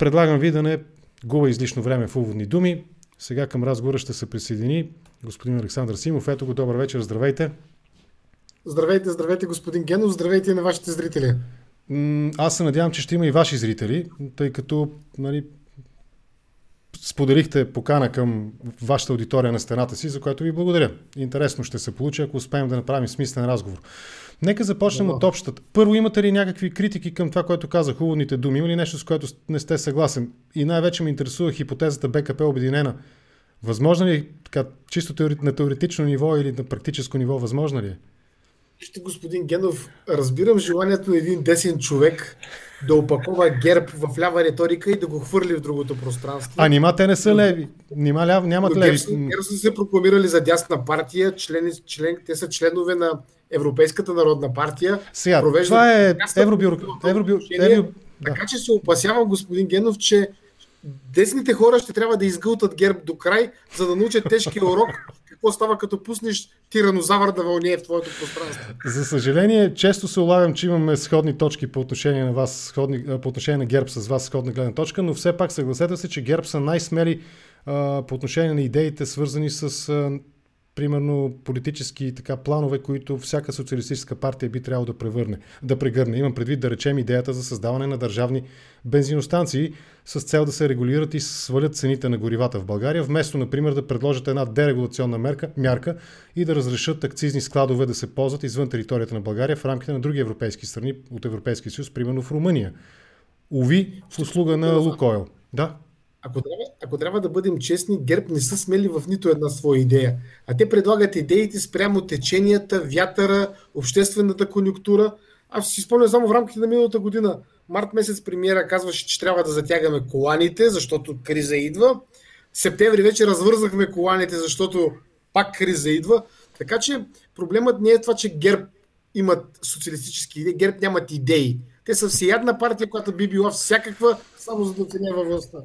Предлагам ви да не губа излишно време в уводни думи. Сега към разговора ще се присъедини господин Александър Симов. Ето го, добър вечер, здравейте. Здравейте, здравейте господин Генов, здравейте и на вашите зрители. Аз се надявам, че ще има и ваши зрители, тъй като нали, споделихте покана към вашата аудитория на стената си, за което ви благодаря. Интересно ще се получи, ако успеем да направим смислен разговор. Нека започнем да. от общата. Първо, имате ли някакви критики към това, което казах, уводните думи? Има ли нещо, с което не сте съгласен? И най-вече ме интересува хипотезата БКП обединена. Възможно ли е, така, чисто на теоретично ниво или на практическо ниво, възможно ли е? Вижте, господин Генов, разбирам желанието на един десен човек да опакова герб в лява риторика и да го хвърли в другото пространство. А нима те не са леви. Нима ляв, нямат леви. Герб са се прокламирали за дясна партия. Член, член, те са членове на Европейската народна партия. Сега, това е евробюро... Евро... Така че се опасявам, господин Генов, че десните хора ще трябва да изгълтат герб до край, за да научат тежкия урок какво става като пуснеш тиранозавър да вълнее в твоето пространство. За съжаление, често се улавям, че имаме сходни точки по отношение на вас, сходни, по отношение на ГЕРБ с вас, сходна гледна точка, но все пак съгласете се, че ГЕРБ са най-смели а, по отношение на идеите, свързани с а, примерно политически така планове, които всяка социалистическа партия би трябвало да превърне, да прегърне. Имам предвид да речем идеята за създаване на държавни бензиностанции с цел да се регулират и свалят цените на горивата в България, вместо, например, да предложат една дерегулационна мерка, мярка и да разрешат акцизни складове да се ползват извън територията на България в рамките на други европейски страни от Европейския съюз, примерно в Румъния. Уви, в услуга на Лукойл. Да, ако трябва, ако трябва да бъдем честни, ГЕРБ не са смели в нито една своя идея. А те предлагат идеите спрямо теченията, вятъра, обществената конюнктура. Аз си спомням само в рамките на миналата година. Март месец премиера казваше, че трябва да затягаме коланите, защото криза идва. Септември вече развързахме коланите, защото пак криза идва. Така че проблемът не е това, че ГЕРБ имат социалистически идеи, ГЕРБ нямат идеи. Те са всеядна партия, която би била всякаква, само за да оценява властта.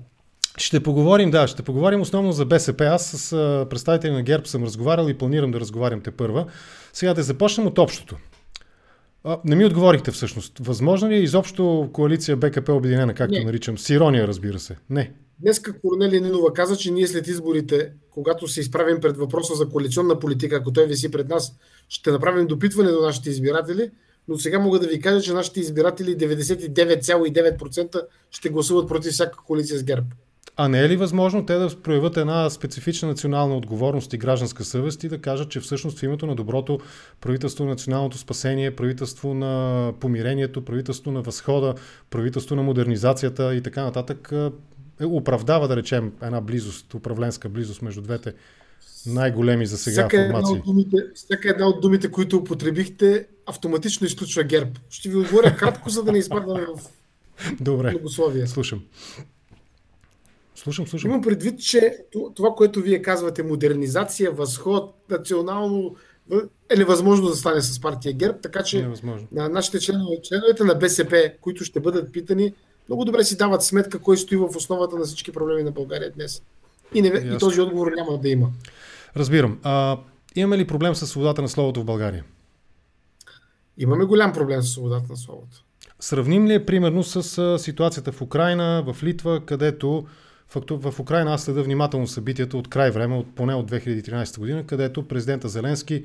Ще поговорим, да, ще поговорим основно за БСП. Аз с а, представители на ГЕРБ съм разговарял и планирам да разговарям те първа. Сега да започнем от общото. А, не ми отговорихте всъщност. Възможно ли е изобщо коалиция БКП обединена, както не. наричам? С ирония, разбира се. Не. Днеска Корнелия Нинова каза, че ние след изборите, когато се изправим пред въпроса за коалиционна политика, ако той виси пред нас, ще направим допитване до нашите избиратели, но сега мога да ви кажа, че нашите избиратели 99,9% ще гласуват против всяка коалиция с ГЕРБ. А не е ли възможно те да проявят една специфична национална отговорност и гражданска съвест и да кажат, че всъщност в името на доброто правителство на националното спасение, правителство на помирението, правителство на възхода, правителство на модернизацията и така нататък е, оправдава, да речем, една близост, управленска близост между двете най-големи за сега всяка формации. Една думите, всяка една от думите, които употребихте, автоматично изключва герб. Ще ви отговоря кратко, за да не изпадаме в Добре, многословие. слушам. Слушам, слушам. Имам предвид, че това, което вие казвате, модернизация, възход, национално, е невъзможно да стане с партия ГЕРБ, така че на нашите членове, членовете на БСП, които ще бъдат питани, много добре си дават сметка кой стои в основата на всички проблеми на България днес. И, не, и този отговор няма да има. Разбирам. А, имаме ли проблем с свободата на словото в България? Имаме голям проблем с свободата на словото. Сравним ли е примерно с ситуацията в Украина, в Литва, където в, в Украина аз следа внимателно събитията от край време, от, поне от 2013 година, където президента Зеленски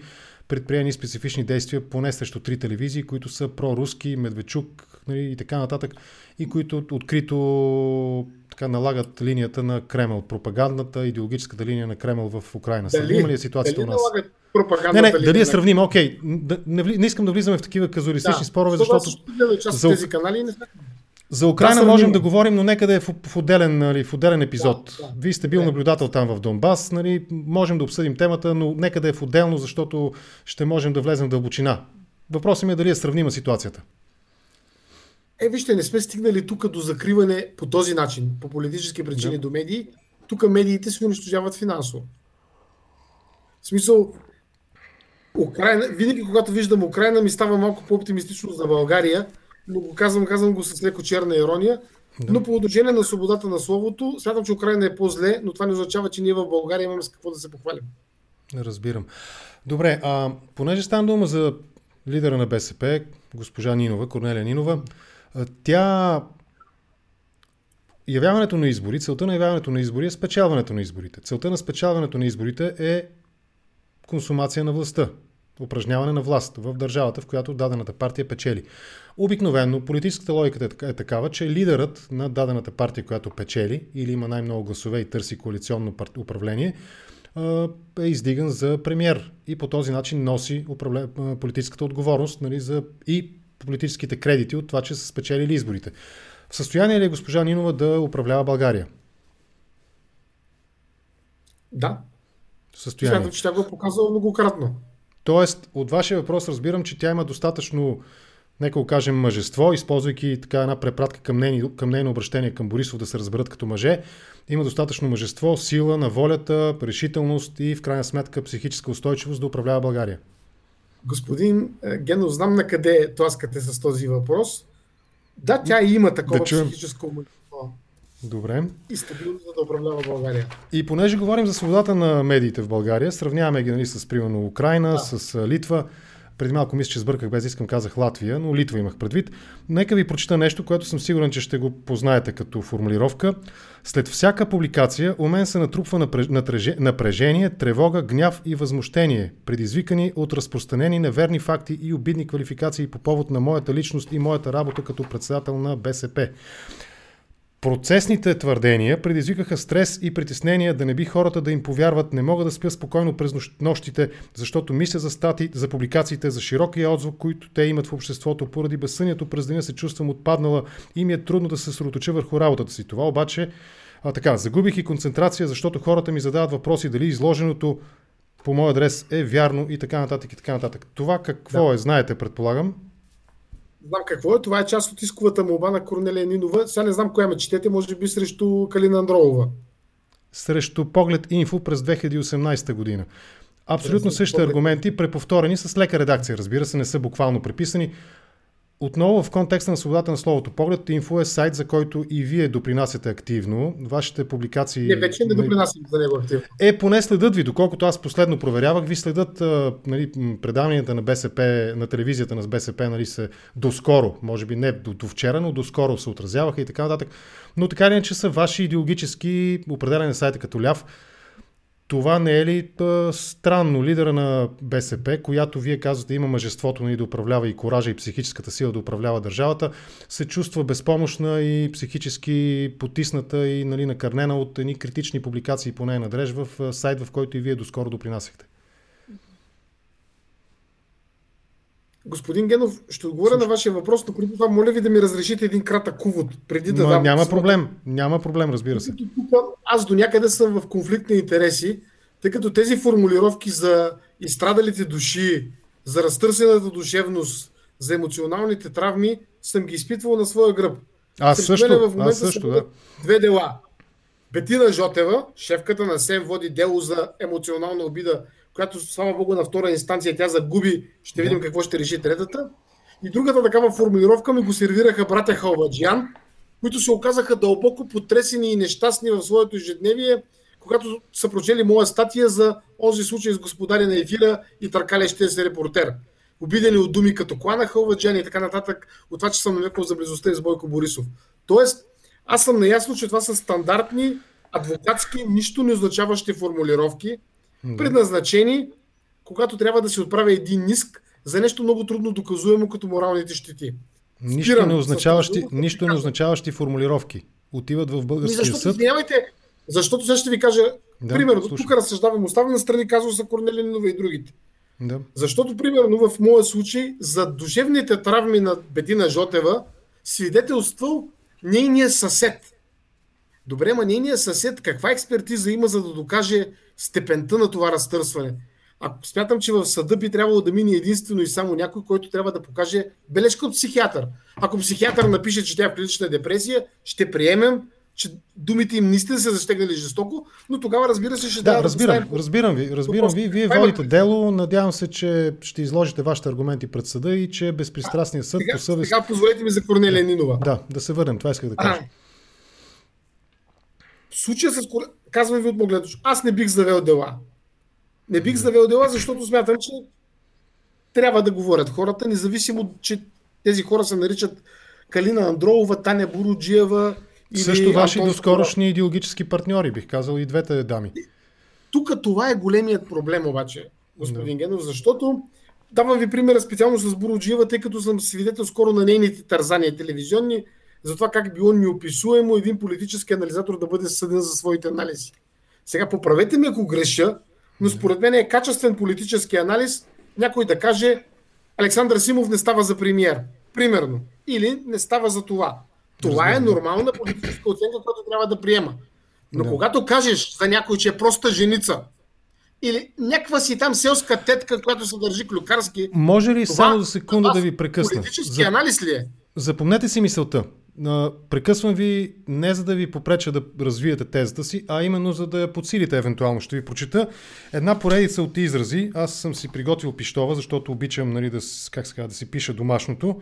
предприени специфични действия поне срещу три телевизии, които са проруски, Медведчук нали, и така нататък, и които открито така налагат линията на Кремъл, пропагандната, идеологическата линия на Кремъл в Украина. Сравнима ли е ситуацията дали у нас? Не, не, дали я сравним, окей. Да, не, не, искам да влизаме в такива казуристични да, спорове, защото... За, тези канали не за Украина да, можем да говорим, но нека да е в, в, отделен, нали, в отделен епизод. Да, да. Вие сте бил наблюдател там в Донбас, нали, можем да обсъдим темата, но нека да е в отделно, защото ще можем да влезем в дълбочина. Въпросът ми е дали е сравнима ситуацията. Е, вижте, не сме стигнали тук до закриване по този начин, по политически причини да. до медии. Тук медиите се унищожават финансово. В смисъл, Украина, винаги когато виждам Украина, ми става малко по-оптимистично за България, но го казвам, казвам го с леко черна ирония. Да. Но по отношение на свободата на словото, смятам, че Украина е по-зле, но това не означава, че ние в България имаме с какво да се похвалим. Разбирам. Добре, а понеже стана дума за лидера на БСП, госпожа Нинова, Корнелия Нинова, тя явяването на избори, целта на явяването на избори е спечелването на изборите. Целта на спечелването на изборите е консумация на властта, упражняване на власт в държавата, в която дадената партия печели. Обикновено политическата логика е такава, че лидерът на дадената партия, която печели или има най-много гласове и търси коалиционно управление, е издиган за премьер и по този начин носи политическата отговорност нали, за... и политическите кредити от това, че са спечелили изборите. В състояние ли е госпожа Нинова да управлява България? Да. Състояние. Смятам, че тя го е показала многократно. Тоест, от вашия въпрос разбирам, че тя има достатъчно, нека го кажем, мъжество, използвайки така една препратка към нейно, към нейно обращение към Борисов да се разберат като мъже. Има достатъчно мъжество, сила на волята, решителност и в крайна сметка психическа устойчивост да управлява България. Господин е, Генов, знам на къде тласкате с този въпрос. Да, тя има такова да психическо мъжество. Добре. И стабилно да управлява България. И понеже говорим за свободата на медиите в България, сравняваме ги нали, с примерно Украина, да. с Литва. Преди малко мисля, че сбърках, без искам казах Латвия, но Литва имах предвид. Нека ви прочита нещо, което съм сигурен, че ще го познаете като формулировка. След всяка публикация у мен се натрупва напрежение, тревога, гняв и възмущение, предизвикани от разпространени неверни факти и обидни квалификации по повод на моята личност и моята работа като председател на БСП. Процесните твърдения предизвикаха стрес и притеснения да не би хората да им повярват, не мога да спя спокойно през нощите, защото мисля за стати, за публикациите, за широкия отзвук, които те имат в обществото. Поради безсънието през деня се чувствам отпаднала и ми е трудно да се съсредоточа върху работата си. Това обаче, а така, загубих и концентрация, защото хората ми задават въпроси дали изложеното по мой адрес е вярно и така нататък и така нататък. Това какво да. е, знаете, предполагам? Знам какво е. Това е част от исковата молба на Корнелия Нинова. Сега не знам коя ме четете, може би срещу Калина Андролова. Срещу Поглед Инфо през 2018 година. Абсолютно същите аргументи, преповторени с лека редакция, разбира се, не са буквално преписани. Отново в контекста на свободата на словото поглед, Инфо е сайт, за който и вие допринасяте активно. Вашите публикации... Не, вече не допринасям за него активно. Е, поне следят ви, доколкото аз последно проверявах, ви следят нали, предаванията на БСП, на телевизията на БСП, нали, се доскоро, може би не до, до вчера, но доскоро се отразяваха и така нататък. Но така или иначе са ваши идеологически определени сайта като ляв това не е ли тъ, странно? Лидера на БСП, която вие казвате има мъжеството нали, да управлява и коража и психическата сила да управлява държавата, се чувства безпомощна и психически потисната и нали, накърнена от едни критични публикации по нея надреж в сайт, в който и вие доскоро допринасяхте. Господин Генов, ще отговоря на вашия въпрос, но преди това моля ви да ми разрешите един кратък увод, преди да но, дам... Няма проблем, няма проблем, разбира се. Аз до някъде съм в конфликт на интереси, тъй като тези формулировки за изстрадалите души, за разтърсената душевност, за емоционалните травми, съм ги изпитвал на своя гръб. Аз също, в момента аз също, да. Две дела. Бетина Жотева, шефката на СЕМ, води дело за емоционална обида която, слава Богу, на втора инстанция тя загуби, ще видим какво ще реши третата. И другата такава формулировка ми го сервираха братя Халваджиан, които се оказаха дълбоко потресени и нещастни в своето ежедневие, когато са прочели моя статия за този случай с господаря на ефира и търкалещия се репортер. Обидени от думи като Клана Халваджиан и така нататък, от това, че съм намекал за близостта с Бойко Борисов. Тоест, аз съм наясно, че това са стандартни, адвокатски, нищо не означаващи формулировки, предназначени, когато трябва да се отправя един ниск за нещо много трудно доказуемо като моралните щети. Нищо не, означаващи, нищо не означаващи формулировки. Отиват в българския защото, съд. Извинявайте, защото сега ще ви кажа, да, примерно, слушай. тук разсъждавам, оставям на страни казва за Корнелинова и другите. Да. Защото, примерно, в моя случай, за душевните травми на Бетина Жотева свидетелствал нейният съсед. Добре, ма нейният съсед каква експертиза има, за да докаже степента на това разтърсване. Ако смятам, че в съда би трябвало да мине единствено и само някой, който трябва да покаже бележка от психиатър. Ако психиатър напише, че тя е в клинична депресия, ще приемем, че думите им наистина са застегнали жестоко, но тогава разбира се ще да, разбирам, да разбирам ви, разбирам ви. Вие водите дело, надявам се, че ще изложите вашите аргументи пред съда и че безпристрастният съд сега, по съвест... Сега позволете ми за Корнелия Нинова. Да, да се върнем, това исках да кажа. В случая с казвам ви от могледно, аз не бих завел дела. Не бих завел дела, защото смятам, че трябва да говорят хората, независимо, че тези хора се наричат Калина Андролова, Таня Буруджиева Или Също ваши Антон доскорошни идеологически партньори, бих казал и двете дами. Тук това е големият проблем обаче, господин да. Генов, защото давам ви примера специално с Буруджиева, тъй като съм свидетел скоро на нейните тързания телевизионни, за това как било неописуемо един политически анализатор да бъде съден за своите анализи. Сега поправете ме, ако греша, но според мен е качествен политически анализ някой да каже Александър Симов не става за премиер. Примерно. Или не става за това. Това е нормална политическа оценка, която трябва да приема. Но да. когато кажеш за някой, че е проста женица, или някаква си там селска тетка, която се държи клюкарски. Може ли това, само за секунда да ви прекъсна? Политически за... анализ ли е? Запомнете си мисълта. Прекъсвам ви не за да ви попреча да развиете тезата си, а именно за да я подсилите евентуално. Ще ви прочита една поредица от изрази. Аз съм си приготвил пиштова, защото обичам нали, да, как ска, да си пиша домашното.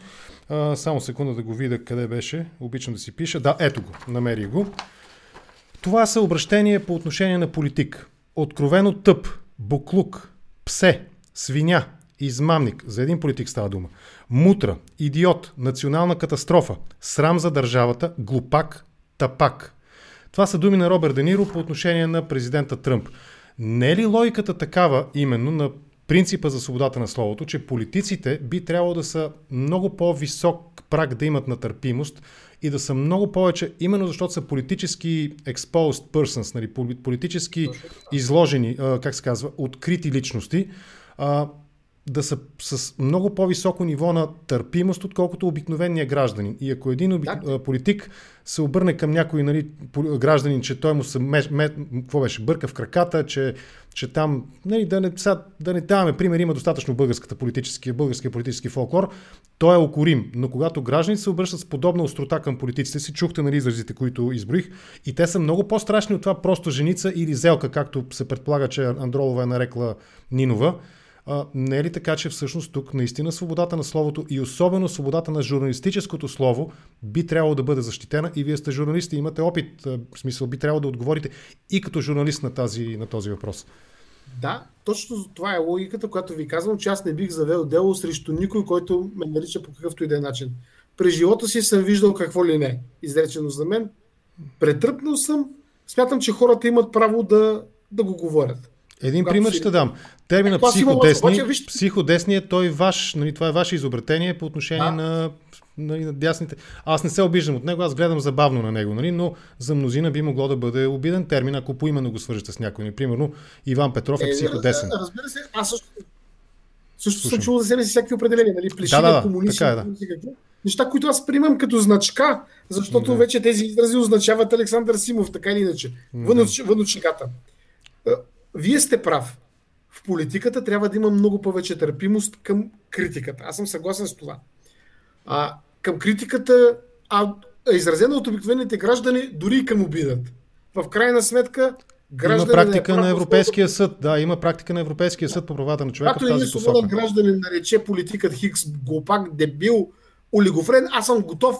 Само секунда да го видя къде беше. Обичам да си пиша. Да, ето го. Намери го. Това са обращения по отношение на политик. Откровено тъп, буклук, псе, свиня, измамник, за един политик става дума, мутра, идиот, национална катастрофа, срам за държавата, глупак, тапак. Това са думи на Роберт Дениро по отношение на президента Тръмп. Не е ли логиката такава именно на принципа за свободата на словото, че политиците би трябвало да са много по-висок прак да имат натърпимост и да са много повече, именно защото са политически exposed persons, нали, политически изложени, как се казва, открити личности, да са с много по-високо ниво на търпимост, отколкото обикновения гражданин. И ако един обик... да. политик се обърне към някой нали, гражданин, че той му се ме... Ме... какво беше, бърка в краката, че, че там, нали, да, не, сега, да не даваме пример, има достатъчно българската политически, българския политически фолклор, той е окорим. Но когато гражданите се обръщат с подобна острота към политиците си, чухте нали, изразите, които изброих, и те са много по-страшни от това просто женица или зелка, както се предполага, че Андролова е нарекла Нинова а, не е ли така, че всъщност тук наистина свободата на словото и особено свободата на журналистическото слово би трябвало да бъде защитена и вие сте журналисти, имате опит, в смисъл би трябвало да отговорите и като журналист на, тази, на този въпрос. Да, точно това е логиката, която ви казвам, че аз не бих завел дело срещу никой, който ме нарича по какъвто и да е начин. През живота си съм виждал какво ли не, изречено за мен. Претръпнал съм, смятам, че хората имат право да, да го говорят. Един пример ще дам. Термина е, психодесни, психодесни е той ваш, нали, това е ваше изобретение по отношение на, нали, на дясните. Аз не се обиждам от него, аз гледам забавно на него, нали, но за мнозина би могло да бъде обиден термин, ако поименно го свържете с някой. Нали. Примерно Иван Петров е, е психодесен. Разбира се, аз също, също съм чувал за себе си всякакви определения, нали, плешивия, да, да, комунисти, така е, да. неща, които аз приемам като значка, защото да. вече тези изрази означават Александър Симов, така или иначе, вън от шегата вие сте прав. В политиката трябва да има много повече търпимост към критиката. Аз съм съгласен с това. А, към критиката, а, изразена от обикновените граждани, дори и към обидът. В крайна сметка, има практика на Европейския съд. Да, има практика на Европейския съд по правата на човека Както посока. Както гражданин нарече политикът Хикс глупак, дебил, олигофрен, аз съм готов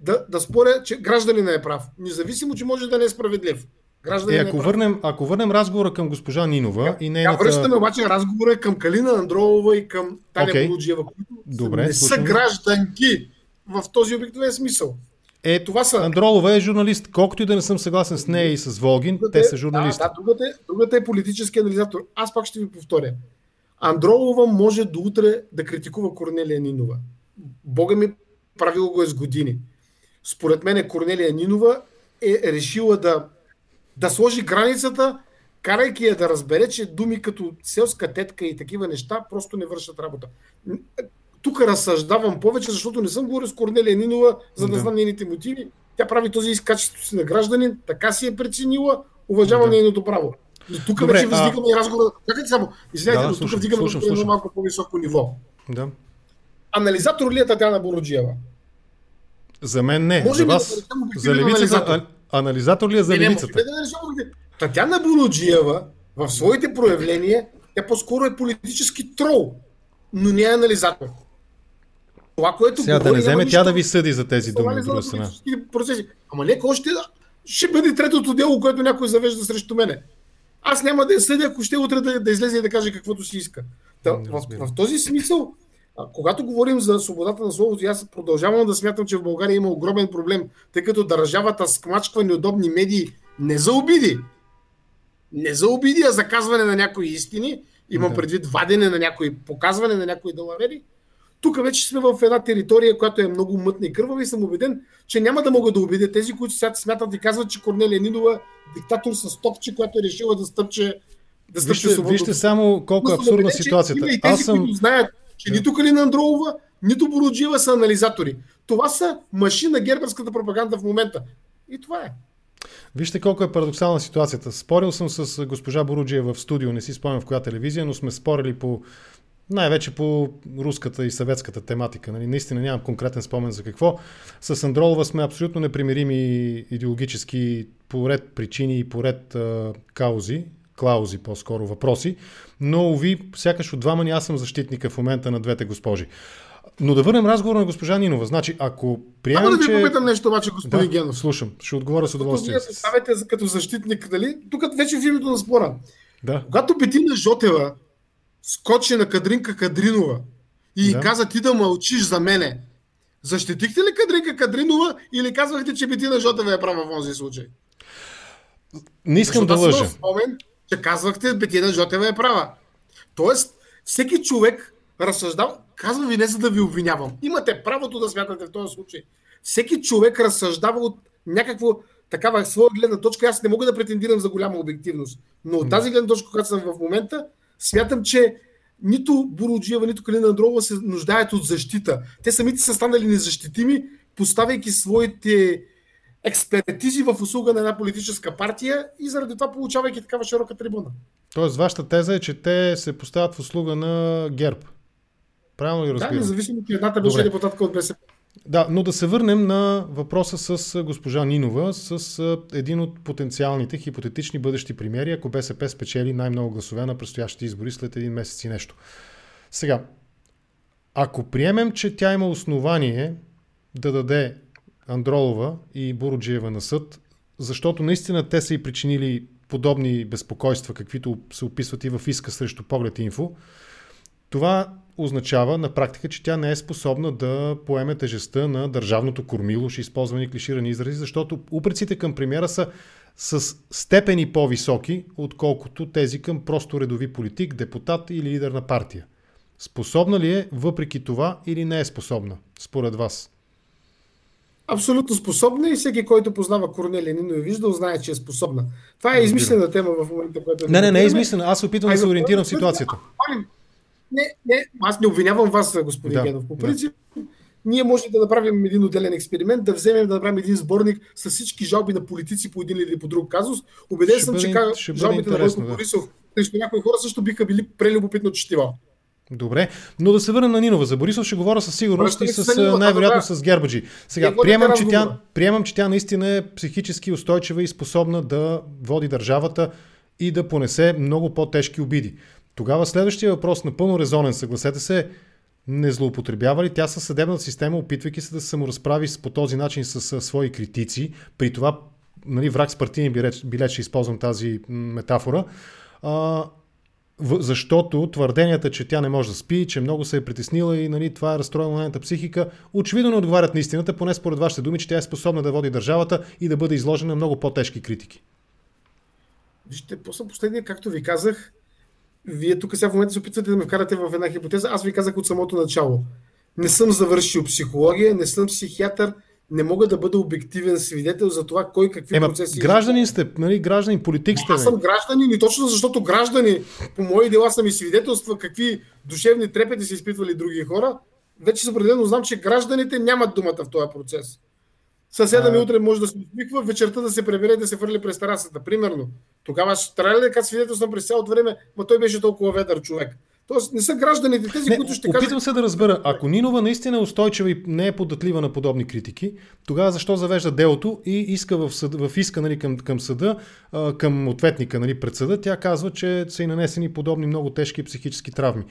да, да споря, че гражданина е прав. Независимо, че може да не е справедлив. Граждани е, ако, върнем, ако върнем разговора към госпожа Нинова я, и нейната... Я връщаме обаче разговора към Калина Андролова и към Таня okay. Болуджиева, които Добре, не слушам. са гражданки в този обикновен смисъл. Е, това са... Андролова е журналист. Колкото и да не съм съгласен с нея и с Волгин, другата те са журналисти. Да, да другата, е, другата е политически анализатор. Аз пак ще ви повторя. Андролова може до утре да критикува Корнелия Нинова. Бога ми правило го е с години. Според мен Корнелия Нинова е решила да да сложи границата, карайки я да разбере, че думи като селска тетка и такива неща просто не вършат работа. Тук разсъждавам повече, защото не съм говорил с Корнелия Нинова, за да, да. знам нейните мотиви. Тя прави този изкачество си на гражданин, така си е преценила, уважавам да. нейното право. Но тук Добре, вече въздигаме а... разговора. Чакайте само, извинявайте, да, но тук вдигаме разговора на малко по-високо ниво. Да. Анализатор ли е Татяна Бороджиева? За мен не. Може за вас, да за левица, Анализатор ли е за левицата? Да Татяна Буруджиева в своите проявления тя по-скоро е политически трол, но не е анализатор. Това, което Сега да не вземе тя да ви съди за тези думи от друга страна. Ама нека още ще бъде третото дело, което някой завежда срещу мене. Аз няма да я съдя, ако ще утре да, да излезе и да каже каквото си иска. Та, в, в, този смисъл, А, когато говорим за свободата на словото, аз продължавам да смятам, че в България има огромен проблем, тъй като държавата смачква неудобни медии не за обиди, не за обиди, а за казване на някои истини, имам да. предвид вадене на някои, показване на някои далавери, тук вече сме в една територия, която е много мътна и кървава и съм убеден, че няма да могат да убедя тези, които сега смятат и казват, че Корнелия Нинова диктатор с топче, която е решила да стъпче да стъпче вижте, вижте само колко е абсурдна убеден, ситуацията. Има и тези, Аз съм... които знаят, че нито Калина Андролова, нито Бороджиева са анализатори. Това са машина герберската пропаганда в момента. И това е. Вижте колко е парадоксална ситуацията. Спорил съм с госпожа Боруджия в студио, не си спомням в коя телевизия, но сме спорили по най-вече по руската и съветската тематика. Нали? Наистина нямам конкретен спомен за какво. С Андролова сме абсолютно непримирими идеологически по ред причини и по ред а, каузи, клаузи по-скоро въпроси, но уви, сякаш от двама ни аз съм защитника в момента на двете госпожи. Но да върнем разговора на госпожа Нинова. Значи, ако приемем, Ама да ви че... попитам нещо обаче, господин да, Генов. Слушам, ще отговоря с удоволствие. Вие представете като защитник, нали? Тук вече в името на спора. Да. Когато Бетина Жотева скочи на Кадринка Кадринова и да. каза ти да мълчиш за мене. Защитихте ли Кадринка Кадринова или казвахте, че Бетина Жотева е права в този случай? Не искам Защото да лъжа. Спомен, че казвахте, Бетина Жотева е права. Тоест, всеки човек разсъждава, казвам ви не за да ви обвинявам. Имате правото да смятате в този случай. Всеки човек разсъждава от някакво такава своя гледна точка. Аз не мога да претендирам за голяма обективност. Но от тази гледна точка, която съм в момента, смятам, че нито Буруджиева, нито Калина Андрова се нуждаят от защита. Те самите са станали незащитими, поставяйки своите експертизи в услуга на една политическа партия и заради това получавайки такава широка трибуна. Тоест, вашата теза е, че те се поставят в услуга на ГЕРБ. Правилно ли разбирам? Да, независимо, че едната беше депутатка от БСП. Да, но да се върнем на въпроса с госпожа Нинова, с един от потенциалните хипотетични бъдещи примери, ако БСП спечели най-много гласове на предстоящите избори след един месец и нещо. Сега, ако приемем, че тя има основание да даде Андролова и Буруджиева на съд, защото наистина те са и причинили подобни безпокойства, каквито се описват и в иска срещу поглед инфо, това означава на практика, че тя не е способна да поеме тежестта на държавното кормило, ще използваме клиширани изрази, защото упреците към премиера са с степени по-високи, отколкото тези към просто редови политик, депутат или лидер на партия. Способна ли е въпреки това или не е способна, според вас? Абсолютно способна и всеки, който познава Корнелия Нино и виждал, знае, че е способна. Това е измислена тема в момента, която... Не, не, не е измислена. Аз се опитвам да се ориентирам в ситуацията не, не, аз не обвинявам вас, господин да, Генов. По принцип, да. ние можем да направим един отделен експеримент, да вземем да направим един сборник с всички жалби на политици по един или по друг казус. Убеден съм, че жалбите на Бойко Борисов срещу някои хора също биха били прелюбопитно четива. Добре, но да се върна на Нинова. За Борисов ще говоря със сигурност и с, най-вероятно с Гербаджи. Сега, приемам че, тя, приемам, че тя наистина е психически устойчива и способна да води държавата и да понесе много по-тежки обиди. Тогава следващия въпрос, напълно резонен, съгласете се, не злоупотребява ли тя със съдебната система, опитвайки се да се саморазправи по този начин с, с свои критици, при това нали, враг с партийни билет, билет ще използвам тази метафора, а, защото твърденията, че тя не може да спи, че много се е притеснила и нали, това е разстроено нейната психика, очевидно не отговарят на истината, поне според вашите думи, че тя е способна да води държавата и да бъде изложена на много по-тежки критики. Вижте, после последния, както ви казах, вие тук сега в момента се опитвате да ме вкарате в една хипотеза. Аз ви казах от самото начало. Не съм завършил психология, не съм психиатър, не мога да бъда обективен свидетел за това кой какви Ема, процеси... Гражданин сте, нали, гражданин, политик сте. Аз съм гражданин и точно защото граждани по мои дела са ми свидетелства какви душевни трепети са изпитвали други хора, вече определено знам, че гражданите нямат думата в този процес. Съседа ми утре може да се усмихва, вечерта да се пребере да се фърли през терасата, примерно. Тогава ще трябва ли да свидетелствам през цялото време, но той беше толкова ведър човек. Тоест не са гражданите тези, не, които ще опитам кажат... Опитвам се да разбера, ако Нинова наистина е устойчива и не е податлива на подобни критики, тогава защо завежда делото и иска в, съд, в иска нали, към, към съда, към ответника нали, пред съда, тя казва, че са и нанесени подобни много тежки психически травми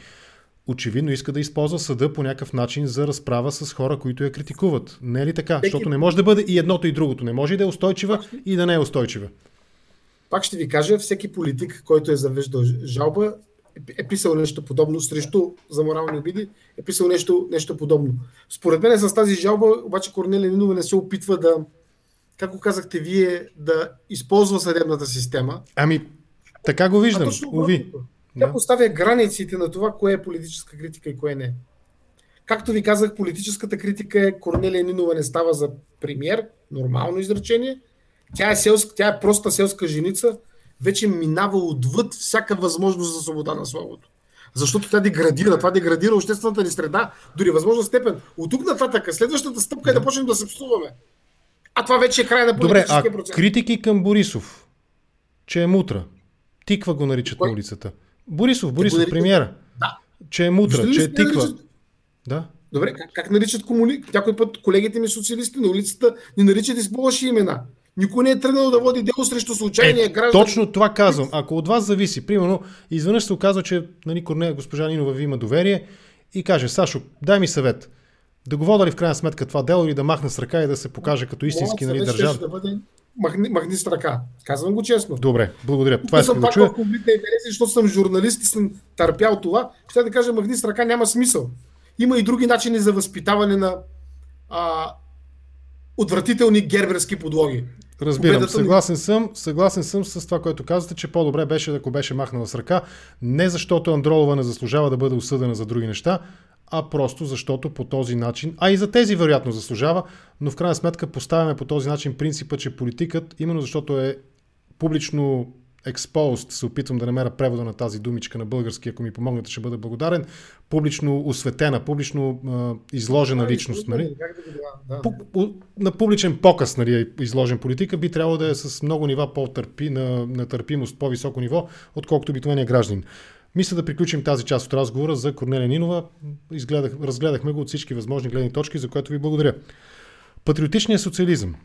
очевидно иска да използва съда по някакъв начин за разправа с хора, които я критикуват. Не е ли така? Теки... Защото не може да бъде и едното и другото. Не може и да е устойчива и да не е устойчива. Пак ще ви кажа, всеки политик, който е завеждал жалба, е писал нещо подобно срещу за морални обиди, е писал нещо, нещо подобно. Според мен с тази жалба, обаче Корнелия Нинова не се опитва да, как го казахте вие, да използва съдебната система. Ами, така го виждам, уви. Тя да. поставя границите на това, кое е политическа критика и кое не. Както ви казах, политическата критика е Корнелия Нинова не става за премьер, нормално изречение. Тя е, селска, тя е проста селска женица, вече минава отвъд всяка възможност за свобода на словото. Защото тя деградира, това деградира обществената ни среда, дори възможна степен. От тук нататък, следващата стъпка е да почнем да се псуваме. А това вече е край на политическия Добре, а процес. критики към Борисов, че е мутра. Тиква го наричат Кой? на улицата. Борисов, Борисов, наричат... премиера. Да. Че е мутра, че е тиква. Наричат... Да. Добре, как, как наричат комуни... Някой път колегите ми социалисти на улицата ни наричат и с имена. Никой не е тръгнал да води дело срещу случайния е, граждан. Точно това казвам. Ако от вас зависи, примерно, изведнъж се оказва, че нали, Корнея госпожа Нинова ви има доверие и каже, Сашо, дай ми съвет. Да го вода ли в крайна сметка това дело или да махне с ръка и да се покаже като истински нали, държава? Да бъде махни, махни с ръка. Казвам го честно. Добре, благодаря. Това е съм пак в конфликт на интереси, защото съм журналист и съм търпял това. Ще да кажа, махни с ръка няма смисъл. Има и други начини за възпитаване на а, отвратителни герберски подлоги. Разбирам, съгласен съм, съгласен съм с това, което казвате, че по-добре беше, ако беше махнала с ръка, не защото Андролова не заслужава да бъде осъдена за други неща, а просто защото по този начин, а и за тези вероятно заслужава, но в крайна сметка поставяме по този начин принципа, че политикът, именно защото е публично exposed, се опитвам да намеря превода на тази думичка на български, ако ми помогнете, ще бъда благодарен, публично осветена, публично а, изложена личност. Нали? Да. на публичен показ нали, е изложен политика би трябвало да е с много нива по-търпи, на, на търпимост, по-високо ниво, отколкото обикновения гражданин. Мисля да приключим тази част от разговора за Корнелия Нинова. Изгледах, разгледахме го от всички възможни гледни точки, за което ви благодаря. Патриотичният социализъм.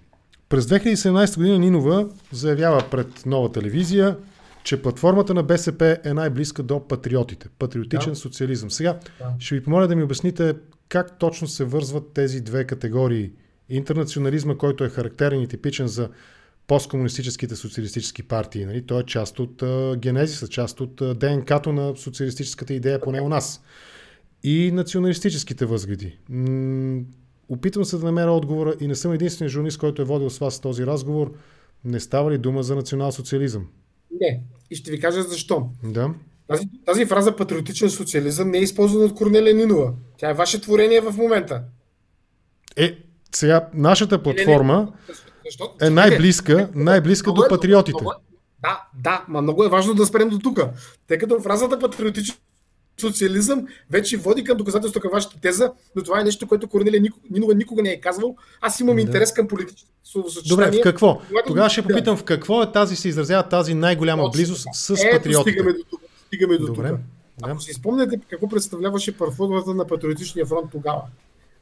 През 2017 година Нинова заявява пред нова телевизия, че платформата на БСП е най-близка до патриотите. Патриотичен да. социализъм. Сега да. ще ви помоля да ми обясните как точно се вързват тези две категории. Интернационализма, който е характерен и типичен за посткомунистическите социалистически партии. Нали? Той е част от а, генезиса, част от а, ДНК-то на социалистическата идея, поне у нас. И националистическите възгледи. М- опитвам се да намеря отговора и не съм единственият журналист, който е водил с вас този разговор. Не става ли дума за национал-социализъм? Не. И ще ви кажа защо. Да. Тази, тази фраза патриотичен социализъм не е използвана от Корнелия Нинова. Тя е ваше творение в момента. Е, сега нашата платформа не, не, не. Защо? е най-близка, най-близка до е- патриотите. Много, е- да, да, но много е важно да спрем до тук. Тъй като фразата патриотичен социализъм вече води към доказателство към вашата теза, но това е нещо, което Корнелия Нинова никога не е казвал. Аз имам да. интерес към политическото Добре, в какво? Тогава ще попитам в какво е тази, се изразява тази най-голяма Точно, близост с Ето, патриотите. Стигаме до тук. Стигаме до Добре. тук. Ако да. си спомняте какво представляваше парфумата на Патриотичния фронт тогава,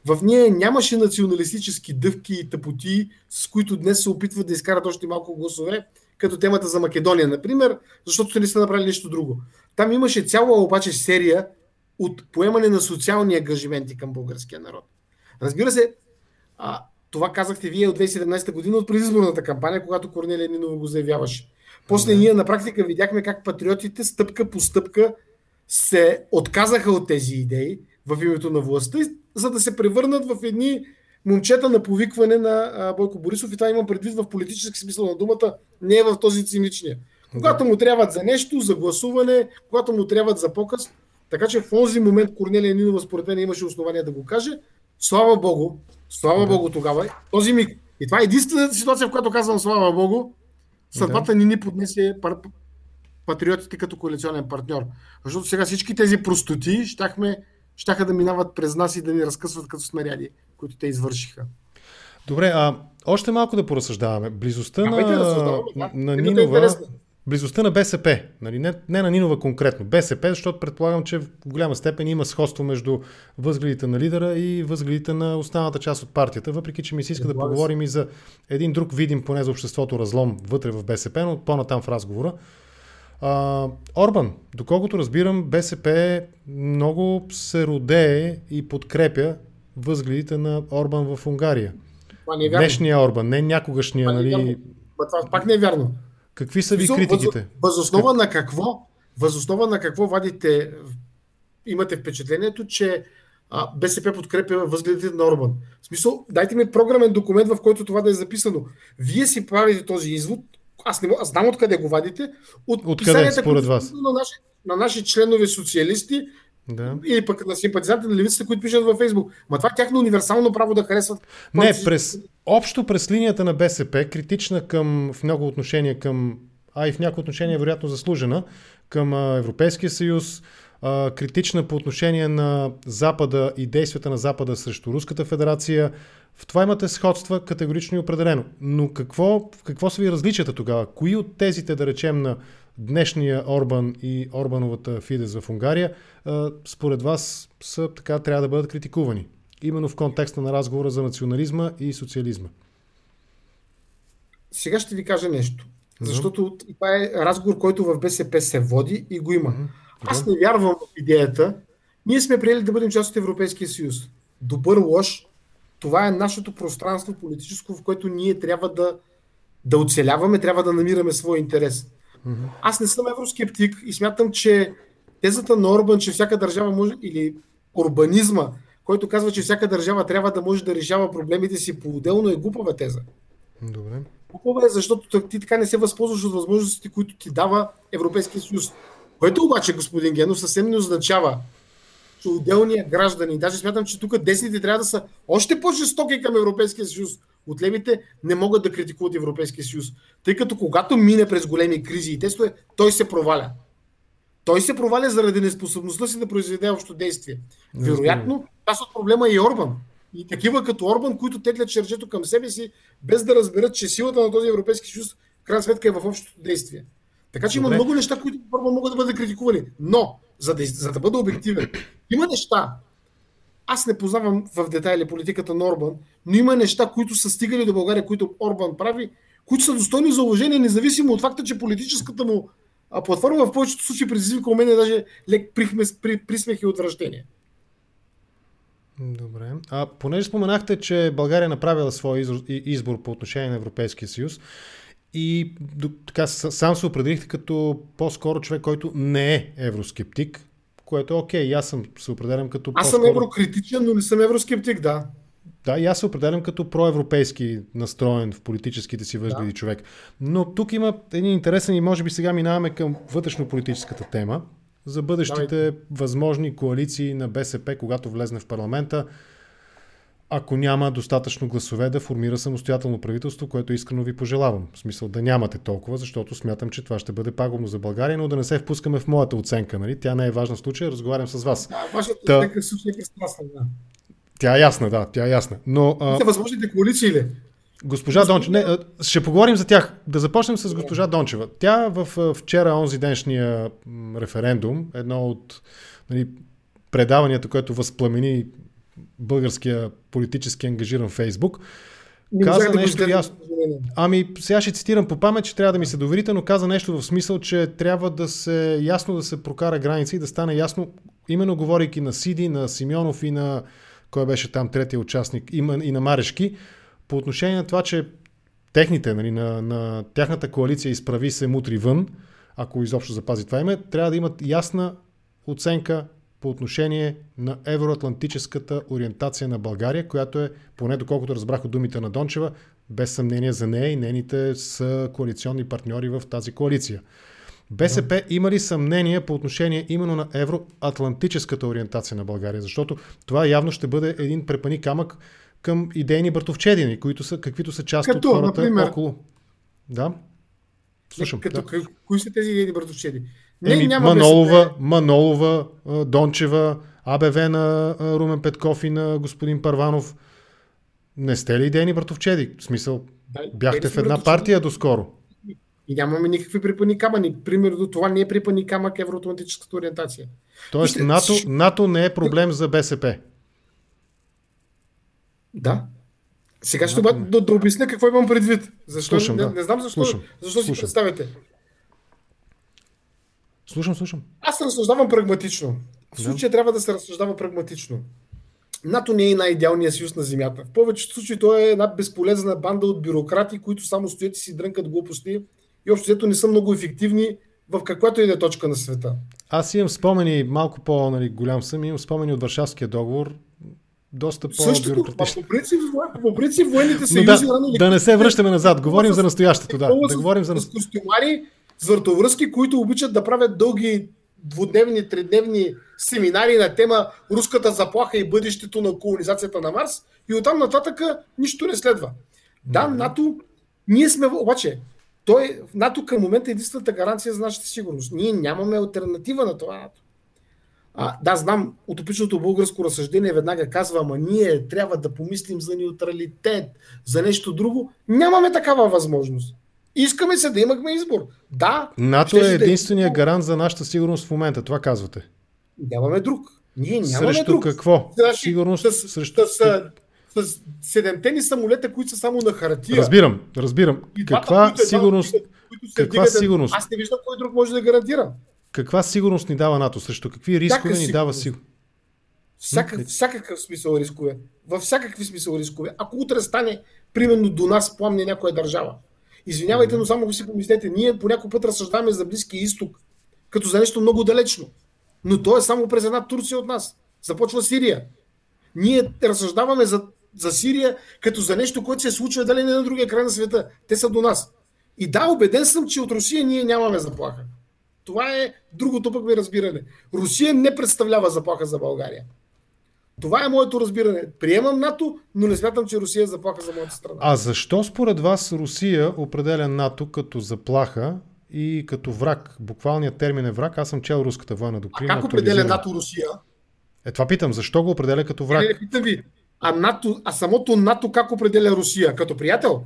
в нея нямаше националистически дъвки и тъпоти, с които днес се опитват да изкарат още малко гласове, като темата за Македония, например, защото не са направили нещо друго. Там имаше цяла обаче серия от поемане на социални ангажименти към българския народ. Разбира се, а, това казахте вие от 2017 година от предизборната кампания, когато Корнелия Нинова го заявяваше. После ние на практика видяхме как патриотите стъпка по стъпка се отказаха от тези идеи в името на властта, за да се превърнат в едни момчета на повикване на Бойко Борисов и това имам предвид в политически смисъл на думата, не е в този циничния. Когато му трябват за нещо, за гласуване, когато му трябват за показ. Така че в този момент Корнелия Нинова според мен имаше основание да го каже. Слава Богу, слава да. Богу тогава. Този миг. И това е единствената ситуация, в която казвам слава Богу. Съдбата да. ни ни поднесе пар... патриотите като коалиционен партньор. Защото сега всички тези простоти щяхме, щяха да минават през нас и да ни разкъсват като снаряди, които те извършиха. Добре, а още малко да поразсъждаваме. Близостта на, да на е Нинова, близостта на БСП, нали, не, не на Нинова конкретно, БСП, защото предполагам, че в голяма степен има сходство между възгледите на лидера и възгледите на останалата част от партията, въпреки че ми се иска да поговорим и за един друг видим поне за обществото разлом вътре в БСП, но по-натам в разговора. А, Орбан, доколкото разбирам, БСП много се родее и подкрепя възгледите на Орбан в Унгария. Това е Днешния Орбан, не някогашния. Това, нали... това пак не е вярно. Какви са ви критиките? Възоснова на какво? възоснова на какво вадите, имате впечатлението, че а, БСП подкрепя възгледите на Орбан. В смисъл, дайте ми програмен документ, в който това да е записано. Вие си правите този извод, аз, не, аз знам откъде го вадите, от Откъде, според вас? На наши, на наши членове социалисти, да. Или пък на симпатизанти на левицата, които пишат във Фейсбук. Ма това е тяхно универсално право да харесват. Не, през, общо през линията на БСП, критична към, в много отношения към, а и в някои отношения вероятно заслужена, към Европейския съюз, критична по отношение на Запада и действията на Запада срещу Руската федерация. В това имате сходства категорично и определено. Но какво, какво са ви различията тогава? Кои от тезите, да речем, на днешния Орбан и Орбановата Фидес в Унгария, според вас са, така, трябва да бъдат критикувани? Именно в контекста на разговора за национализма и социализма. Сега ще ви кажа нещо. Защото това е разговор, който в БСП се води и го има. Аз не вярвам в идеята. Ние сме приели да бъдем част от Европейския съюз. Добър, лош, това е нашето пространство политическо, в което ние трябва да, да оцеляваме, трябва да намираме своя интерес. Аз не съм евроскептик и смятам, че тезата на Орбан, че всяка държава може, или урбанизма, който казва, че всяка държава трябва да може да решава проблемите си по-отделно, е глупава теза. Добре. Глупава е, защото ти така не се възползваш от възможностите, които ти дава Европейския съюз. Което обаче, господин Генов, съвсем не означава, че отделният граждани, даже смятам, че тук десните трябва да са още по-жестоки към Европейския съюз. От левите не могат да критикуват Европейския съюз, тъй като когато мине през големи кризи и тестове, той се проваля. Той се проваля заради неспособността си да произведе общо действие. Вероятно, част от проблема е и Орбан. И такива като Орбан, които теглят черчето към себе си, без да разберат, че силата на този Европейски съюз в крайна сметка е в общото действие. Така че Добре. има много неща, които първо могат да бъдат критикувани. Но, за да, за да бъда обективен, има неща. Аз не познавам в детайли политиката на Орбан, но има неща, които са стигали до България, които Орбан прави, които са достойни за уважение, независимо от факта, че политическата му платформа в повечето случаи предизвика у мен даже лек присмех и отвращение. Добре. А понеже споменахте, че България е направила своя избор по отношение на Европейския съюз, и така сам се определихте като по-скоро човек, който не е евроскептик, което е окей. Аз съм се определям като. Аз съм еврокритичен, но не съм евроскептик, да. Да, и аз се определям като проевропейски настроен в политическите си възгледи да. човек. Но тук има един интересен и може би сега минаваме към вътрешно-политическата тема за бъдещите Давай. възможни коалиции на БСП, когато влезне в парламента ако няма достатъчно гласове да формира самостоятелно правителство, което искрено ви пожелавам. В смисъл да нямате толкова, защото смятам, че това ще бъде пагубно за България, но да не се впускаме в моята оценка. Нали? Тя не е важна в случая, разговарям с вас. Да, вашата Та... оценка случай е прекрасна, да. Тя е ясна, да, тя е ясна. Но, а... възможните коалиции ли? Госпожа Дончева, не, ще поговорим за тях. Да започнем с госпожа Дончева. Тя в вчера, онзи деншния референдум, едно от нали, предаванията, което възпламени българския политически ангажиран Фейсбук, каза нещо да ясно. Ами, сега ще цитирам по памет, че трябва да ми се доверите, но каза нещо в смисъл, че трябва да се ясно да се прокара граница и да стане ясно, именно говорейки на Сиди, на Симеонов и на кой беше там третия участник, и на Марешки, по отношение на това, че техните, нали, на, на тяхната коалиция изправи се мутри вън, ако изобщо запази това име, трябва да имат ясна оценка по отношение на евроатлантическата ориентация на България, която е, поне доколкото разбрах от думите на Дончева, без съмнение за нея и нейните са коалиционни партньори в тази коалиция. БСП има ли съмнение по отношение именно на евроатлантическата ориентация на България? Защото това явно ще бъде един препани камък към идейни братовчедини, които са, каквито са част Като, от хората например, около. Да? Слушам. Като, да. Кои са тези идейни братовчеди? Не, Еми, няма Манолова, БСП. Манолова, Дончева, АБВ на Румен Петков и на господин Парванов. Не сте ли идейни братовчеди? В смисъл, бяхте в една партия доскоро. И нямаме никакви припани камъни. Примерно това не е припани камък евроатлантическата ориентация. Тоест НАТО, НАТО не е проблем за БСП. Да. Сега ще да, да обясня какво имам предвид. Защо? Слушам, не, да. не знам защо, слушам, защо слушам. си представяте. Слушам, слушам. Аз се разсъждавам прагматично. В случая да. трябва да се разсъждава прагматично. НАТО не е най-идеалният съюз на Земята. В повечето случаи той е една безполезна банда от бюрократи, които само стоят и си дрънкат глупости и общо взето не са много ефективни в каквато и да е точка на света. Аз имам спомени, малко по-голям нали, съм, имам спомени от Варшавския договор, доста по-бюрократични. По принцип, по принцип военните съюзи... да, да не се връщаме назад, говорим за настоящето, да. да говорим за. С костюмари, с въртовръзки, които обичат да правят дълги двудневни, тридневни семинари на тема руската заплаха и бъдещето на колонизацията на Марс и оттам нататък нищо не следва. Да, НАТО, ние сме, обаче, той, НАТО към момента е единствената гаранция за нашата сигурност. Ние нямаме альтернатива на това НАТО. А, да, знам, утопичното българско разсъждение веднага казва, ама ние трябва да помислим за неутралитет, за нещо друго. Нямаме такава възможност. Искаме се да имахме избор. Да. НАТО е единствения да... гарант за нашата сигурност в момента, това казвате. Нямаме друг. Ние нямаме срещу друг. какво? Значи, сигурност с, срещу... С, с седемте ни самолета, които са само на хартия. Разбирам, разбирам. И каква двата, сигурност? Които, които каква сигурност? Аз не виждам кой друг може да гарантира. Каква сигурност ни дава НАТО? Срещу какви рискове ни дава сигурност? Всякакъв, всякакъв смисъл рискове. Във всякакви смисъл рискове. Ако утре стане, примерно до нас пламне някоя държава. Извинявайте, но само ви си помислете, ние по някой път разсъждаваме за Близкия изток, като за нещо много далечно. Но то е само през една Турция от нас. Започва Сирия. Ние разсъждаваме за, за Сирия като за нещо, което се случва дали не на другия край на света. Те са до нас. И да, убеден съм, че от Русия ние нямаме заплаха. Това е другото пък ми разбиране. Русия не представлява заплаха за България. Това е моето разбиране. Приемам НАТО, но не смятам, че Русия е заплаха за моята страна. А защо според вас Русия определя НАТО като заплаха и като враг? Буквалният термин е враг. Аз съм чел руската военна доктрина. А как определя НАТО Русия? Е, това питам. Защо го определя като враг? Не, питам ви. А, НАТО, а самото НАТО как определя Русия? Като приятел?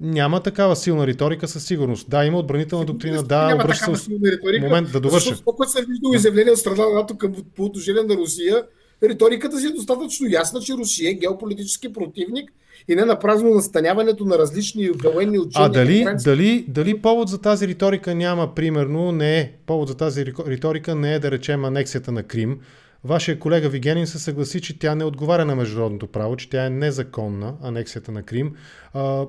Няма такава силна риторика със сигурност. Да, има отбранителна доктрина, да, силна риторика. Момент да довърша. Защото което съм виждал изявление от страна на НАТО към, по отношение на Русия, риториката си е достатъчно ясна, че Русия е геополитически противник и не на празно настаняването на различни военни учения. А дали, дали, дали повод за тази риторика няма, примерно, не е, повод за тази риторика не е да речем анексията на Крим. Вашия колега Вигенин се съгласи, че тя не отговаря на международното право, че тя е незаконна, анексията на Крим. А,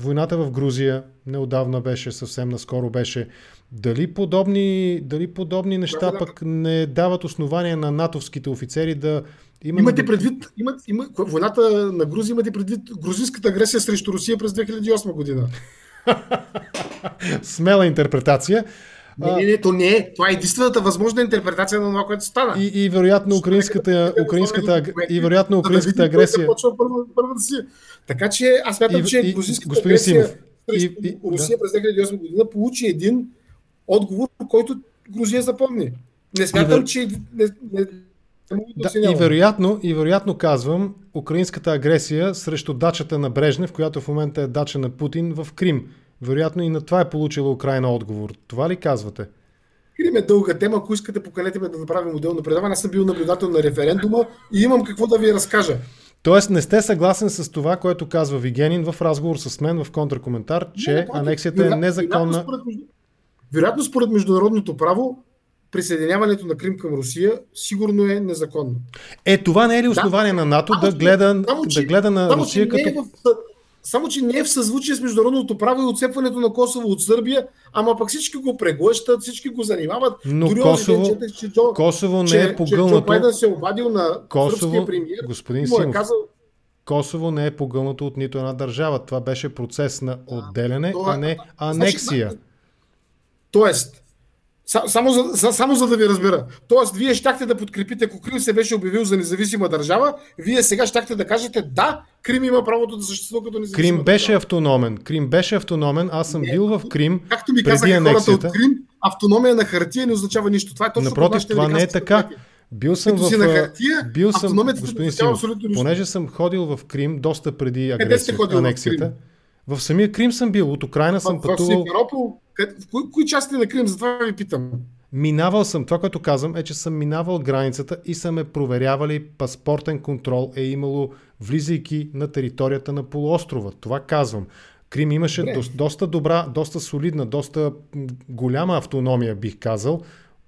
войната в Грузия неодавна беше, съвсем наскоро беше. Дали подобни, дали подобни неща да, пък не дават основания на натовските офицери да Именно... Имате предвид, имат, има, войната на Грузия, имате предвид грузинската агресия срещу Русия през 2008 година. Смела интерпретация. Не, не, не, то не е. Това е единствената възможна интерпретация на това, което стана. И, и вероятно украинската, украинската, и вероятно украинската агресия. Първа, си. Така че аз смятам, че грузинската агресия срещу Русия през 2008 година получи един отговор, който Грузия запомни. Не смятам, че... Не, не, да, и, вероятно, и вероятно казвам, украинската агресия срещу дачата на Брежнев, която в момента е дача на Путин в Крим. Вероятно и на това е получила Украина отговор. Това ли казвате? Крим е дълга тема. Ако искате, поканете ме да направим отделно предаване. Аз съм бил наблюдател на референдума и имам какво да ви разкажа. Тоест не сте съгласен с това, което казва Вигенин в разговор с мен в контракоментар, че не, анексията е незаконна. Вероятно според международното право, присъединяването на Крим към Русия сигурно е незаконно. Е, това не е ли основание да, на НАТО да гледа, само, да гледа на само, Русия като... Е в, само, че не е в съзвучие с международното право и отцепването на Косово от Сърбия, ама пък всички го преглъщат, всички го занимават. Но Дори Косово, четах, че Джо, Косово не е погълнато. Че Джо Байден се е обадил на Косово, премиер господин Симов, е казал, Косово не е погълнато от нито една държава. Това беше процес на отделяне, а не значи, анексия. Значи, Тоест, само за, само за да ви разбера. Тоест, вие щяхте да подкрепите, ако Крим се беше обявил за независима държава, вие сега щяхте да кажете да, Крим има правото да съществува като независима Крим беше държава. автономен. Крим беше автономен. Аз съм не, бил в Крим. Както ми казаха хората от Крим, автономия на хартия не означава нищо. Това е точно Напротив, това, това не е така. Бил съм Като в... на хартия, бил съм, господин Симов, понеже съм ходил в Крим доста преди агресията, анексията. В, самия Крим съм бил, от Украина съм пътувал. В Симферопол, в кои, кои части на Крим? Затова ви питам. Минавал съм, това, което казвам е, че съм минавал границата и са ме проверявали, паспортен контрол е имало, влизайки на територията на полуострова. Това казвам. Крим имаше до, доста добра, доста солидна, доста голяма автономия, бих казал,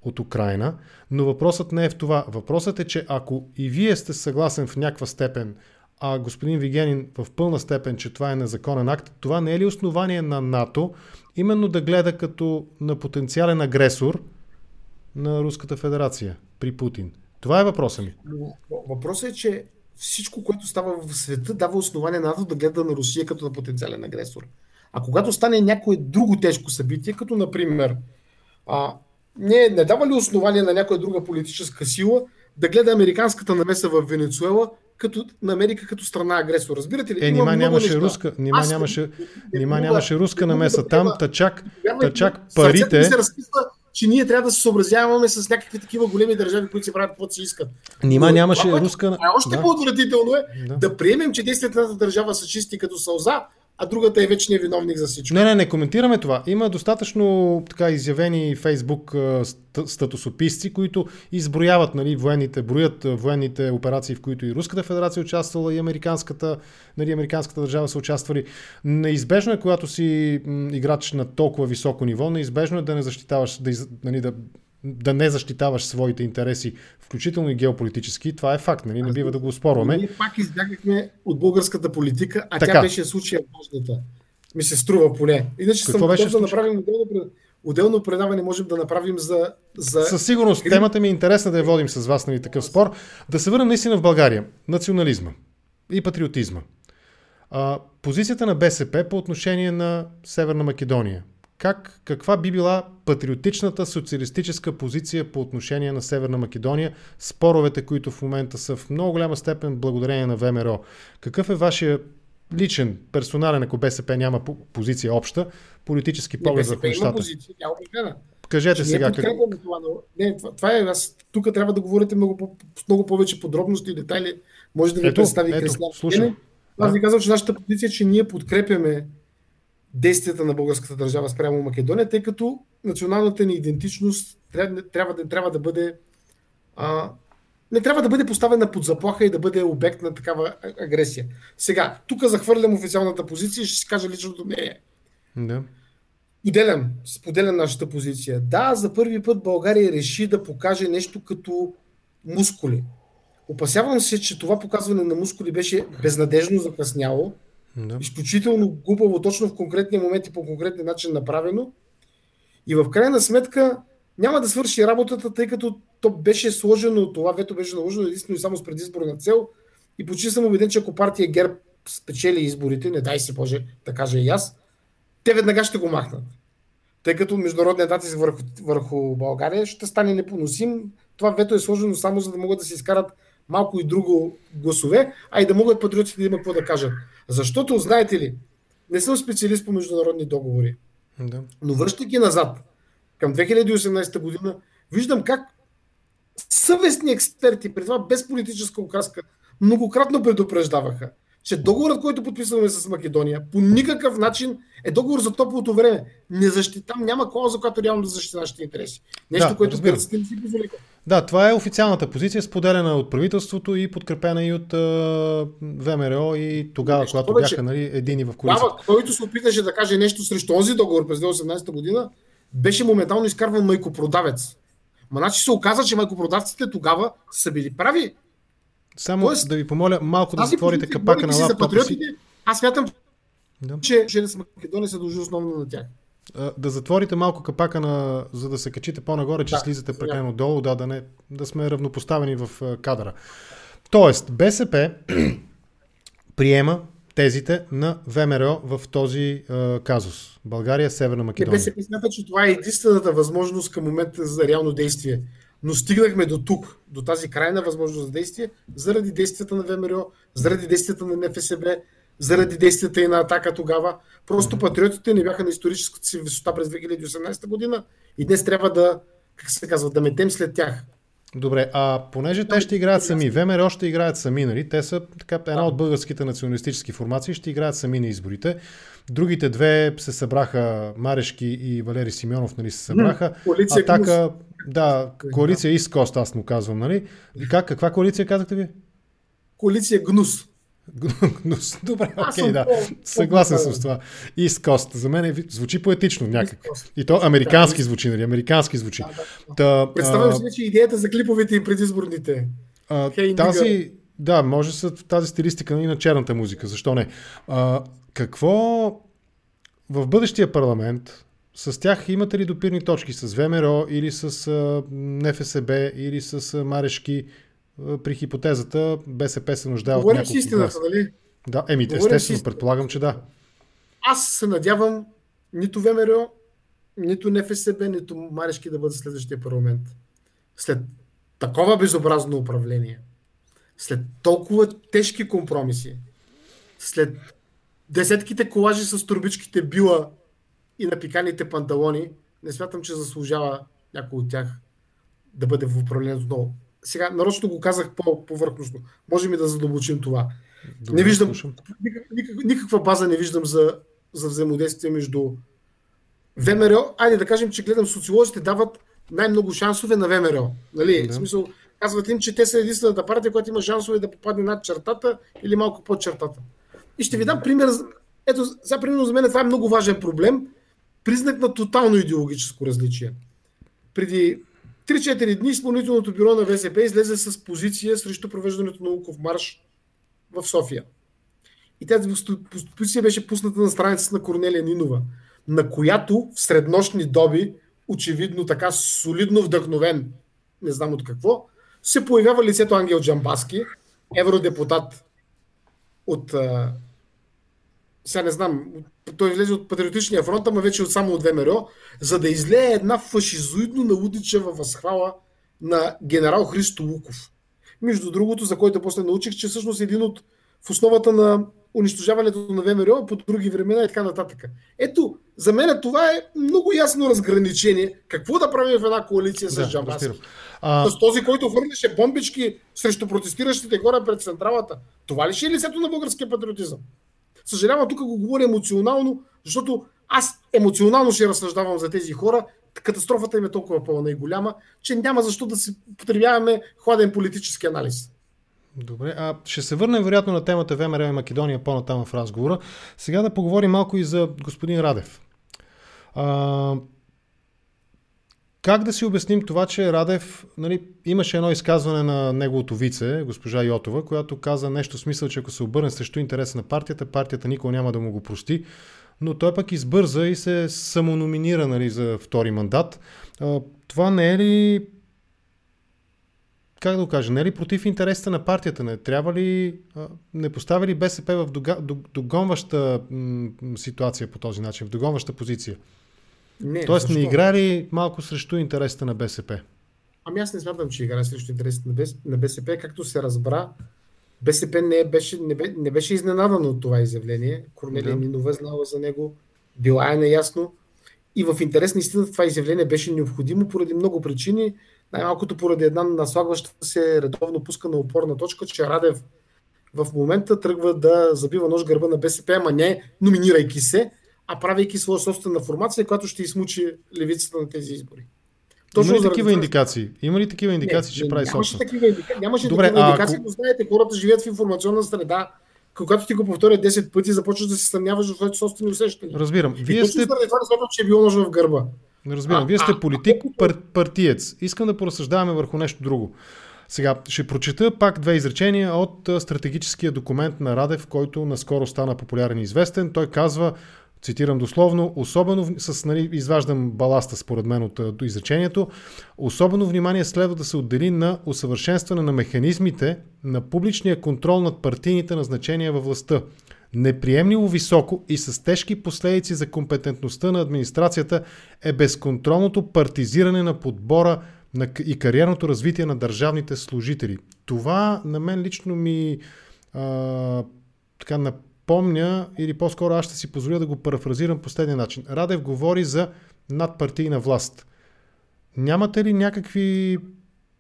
от Украина, но въпросът не е в това. Въпросът е, че ако и вие сте съгласен в някаква степен, а господин Вигенин в пълна степен, че това е незаконен акт, това не е ли основание на НАТО именно да гледа като на потенциален агресор на Руската федерация при Путин? Това е въпросът ми. Въпросът е, че всичко, което става в света, дава основание на НАТО да гледа на Русия като на потенциален агресор. А когато стане някое друго тежко събитие, като например, а, не, не дава ли основание на някоя друга политическа сила да гледа американската намеса в Венецуела като, на Америка като страна агресор. Разбирате ли? Е, нима нямаше неща. руска, нима Аз, нямаше, нима нямаше руска намеса. Там тъчак, тъчак парите... Се разписва, че ние трябва да се съобразяваме с някакви такива големи държави, които се правят каквото си искат. Нима нямаше това, руска... А още да. по-отвратително е да. да приемем, че действията на държава са чисти като сълза, а другата е вечният виновник за всичко. Не, не, не коментираме това. Има достатъчно така изявени фейсбук статусописци, които изброяват нали, военните, броят военните операции, в които и Руската федерация е участвала, и американската, нали, американската държава са участвали. Неизбежно е, когато си играч на толкова високо ниво, неизбежно е да не защитаваш, да, нали, да да не защитаваш своите интереси, включително и геополитически, това е факт, нали? не бива да го спорваме. Ние пак избягахме от българската политика, а така. тя беше случая важната. Ми се струва поне. Иначе Какво съм беше да направим отделно, отделно предаване, можем да направим за... за... Със сигурност темата ми е интересна да я водим с вас, нали, такъв спор. Да се върнем наистина в България. Национализма и патриотизма. А, позицията на БСП по отношение на Северна Македония как, каква би била патриотичната социалистическа позиция по отношение на Северна Македония, споровете, които в момента са в много голяма степен благодарение на ВМРО. Какъв е вашия личен, персонален, ако БСП няма позиция обща, политически поглед върху нещата? Има позиция, тя е Кажете че сега. Как... Това, но... не, това, това е, аз тук трябва да говорите много, много повече подробности и детайли. Може да ви ето, представи Слушам. Аз ви казвам, че нашата позиция е, че ние подкрепяме действията на българската държава спрямо Македония, тъй като националната ни идентичност трябва, трябва, да, трябва да бъде а, не трябва да бъде поставена под заплаха и да бъде обект на такава агресия. Сега, тук захвърлям официалната позиция и ще си кажа личното мнение. Да. Споделям, споделям нашата позиция. Да, за първи път България реши да покаже нещо като мускули. Опасявам се, че това показване на мускули беше безнадежно закъсняло да. Изключително глупаво, точно в конкретния момент и по конкретен начин направено. И в крайна сметка няма да свърши работата, тъй като то беше сложено, това вето беше наложено единствено и само с предизборна цел. И почти съм убеден, че ако партия ГЕРБ спечели изборите, не дай се Боже да кажа и аз, те веднага ще го махнат. Тъй като международният натиск върху, върху България ще стане непоносим. Това вето е сложено само за да могат да се изкарат малко и друго гласове, а и да могат патриотите да има какво да кажат. Защото, знаете ли, не съм специалист по международни договори, да. но връщайки назад към 2018 година, виждам как съвестни експерти, при това без политическа окраска, многократно предупреждаваха, че договорът, който подписваме с Македония, по никакъв начин е договор за топлото време. Не защитам, няма клауза, която реално да защита нашите интереси. Нещо, да, което гърците не си позволиха. Да, това е официалната позиция, споделена от правителството и подкрепена и от uh, ВМРО и тогава, нещо когато повече. бяха нали, едини в коалиция. който се опиташе да каже нещо срещу този договор през 2018 година, беше моментално изкарван майкопродавец. Ма значи се оказа, че майкопродавците тогава са били прави. Само Тоест, да ви помоля малко да затворите капака на лаптопа си. Аз смятам, да. че жени с Македония се дължи основно на тях. Да затворите малко капака, на, за да се качите по-нагоре, че да, слизате прекалено долу, да, да, не, да сме равнопоставени в кадъра. Тоест, БСП приема тезите на ВМРО в този е, казус. България, Северна Македония. БСП смята, че това е единствената възможност към момента за реално действие. Но стигнахме до тук, до тази крайна възможност за действие, заради действията на ВМРО, заради действията на НФСБ, заради действията и на атака тогава. Просто патриотите не бяха на историческата си висота през 2018 година и днес трябва да, как се казва, да метем след тях. Добре, а понеже те ще играят сами, ВМРО ще играят сами, нали? Те са така, една от българските националистически формации, ще играят сами на изборите. Другите две се събраха, Марешки и Валери Симеонов, нали, се събраха. Атака, да, коалиция Искост, аз му казвам, нали? И как, каква коалиция казахте ви? Коалиция Гнус. Гнус. Добре, окей, okay, да. Съгласен съм с това. East Coast. За мен е, звучи поетично някак. И то американски звучи, нали? Американски звучи. Да, да. Та, Представям си, че идеята за клиповете и предизборните. А, тази, Да, може с тази стилистика и на черната музика, защо не. А, какво в бъдещия парламент, с тях имате ли допирни точки? С ВМРО или с НФСБ или с Марешки? При хипотезата БСП се нуждае от няколко си истината, нали? Да, еми, естествено, предполагам, че да. Аз се надявам нито ВМРО, нито НФСБ, нито Марешки да бъдат следващия парламент. След такова безобразно управление, след толкова тежки компромиси, след десетките колажи с турбичките била и напиканите панталони, не смятам, че заслужава някой от тях да бъде в управлението отново. Сега, нарочно го казах по-повърхностно. Можем и да задълбочим това. Добре, не виждам, никак, никаква база не виждам за, за взаимодействие между ВМРО. Айде да кажем, че гледам социолозите дават най-много шансове на ВМРО. Нали? Да. В смисъл, казват им, че те са единствената партия, която има шансове да попадне над чертата или малко под чертата. И ще ви дам пример. Ето, сега примерно за мен това е много важен проблем. Признак на тотално идеологическо различие. Преди 3-4 дни изпълнителното бюро на ВСП излезе с позиция срещу провеждането на Луков марш в София. И тази позиция беше пусната на страницата на Корнелия Нинова, на която в среднощни доби, очевидно така солидно вдъхновен, не знам от какво, се появява лицето Ангел Джамбаски, евродепутат от сега не знам, той излезе от Патриотичния фронт, ама вече от само от ВМРО, за да излее една фашизоидно налудичева възхвала на генерал Христо Луков. Между другото, за който после научих, че всъщност един от в основата на унищожаването на ВМРО по други времена и така нататък. Ето, за мен това е много ясно разграничение. Какво да правим в една коалиция с да, Джамбаски? А... С този, който хвърляше бомбички срещу протестиращите хора пред централата. Това ли ще е лицето на българския патриотизъм? Съжалявам, тук го говоря емоционално, защото аз емоционално ще разсъждавам за тези хора. Катастрофата им е толкова пълна и голяма, че няма защо да си потребяваме хладен политически анализ. Добре, а ще се върнем вероятно на темата ВМРО и Македония по-натам в разговора. Сега да поговорим малко и за господин Радев. А, как да си обясним това, че Радев, нали, имаше едно изказване на неговото вице, госпожа Йотова, която каза нещо смисъл, че ако се обърне срещу интереса на партията, партията никога няма да му го прости, но той пък избърза и се самономинира нали, за втори мандат. Това не е ли как да го кажа, не е ли против интересите на партията? Не трябва ли, не поставя ли БСП в догонваща ситуация по този начин, в догонваща позиция? Не, Тоест защо? не игра ли малко срещу интересите на БСП? Ами аз не смятам, че играе срещу интересите на БСП, както се разбра. БСП не беше, не, бе, не беше изненадано от това изявление. Корнелия да. Нинова знала за него, била е неясно. И в интерес на истината това изявление беше необходимо поради много причини. Най-малкото поради една наслагваща се редовно пускана опорна точка, че Радев в момента тръгва да забива нож гърба на БСП, ама не номинирайки се, а правейки своя собствена формация, която ще измучи левицата на тези избори. Точно Има ли такива индикации? Има ли такива индикации, не, че не, прави нямаше собствена? Такива, индика... Нямаше Добре, такива индикации, но знаете, хората живеят в информационна среда, когато ти го повторят 10 пъти, започваш да се съмняваш в своите собствени усещания. Разбирам. Вие и сте... това не смятам, че е било нож в гърба. Разбирам. А, Вие сте политик, пар, партиец. Искам да поразсъждаваме върху нещо друго. Сега ще прочета пак две изречения от стратегическия документ на Радев, който наскоро стана популярен и известен. Той казва, цитирам дословно, особено с, нали, изваждам баласта според мен от, изречението, особено внимание следва да се отдели на усъвършенстване на механизмите на публичния контрол над партийните назначения във властта. Неприемливо високо и с тежки последици за компетентността на администрацията е безконтролното партизиране на подбора на, и кариерното развитие на държавните служители. Това на мен лично ми а, така напомня, или по-скоро аз ще си позволя да го парафразирам по следния начин. Радев говори за надпартийна власт. Нямате ли някакви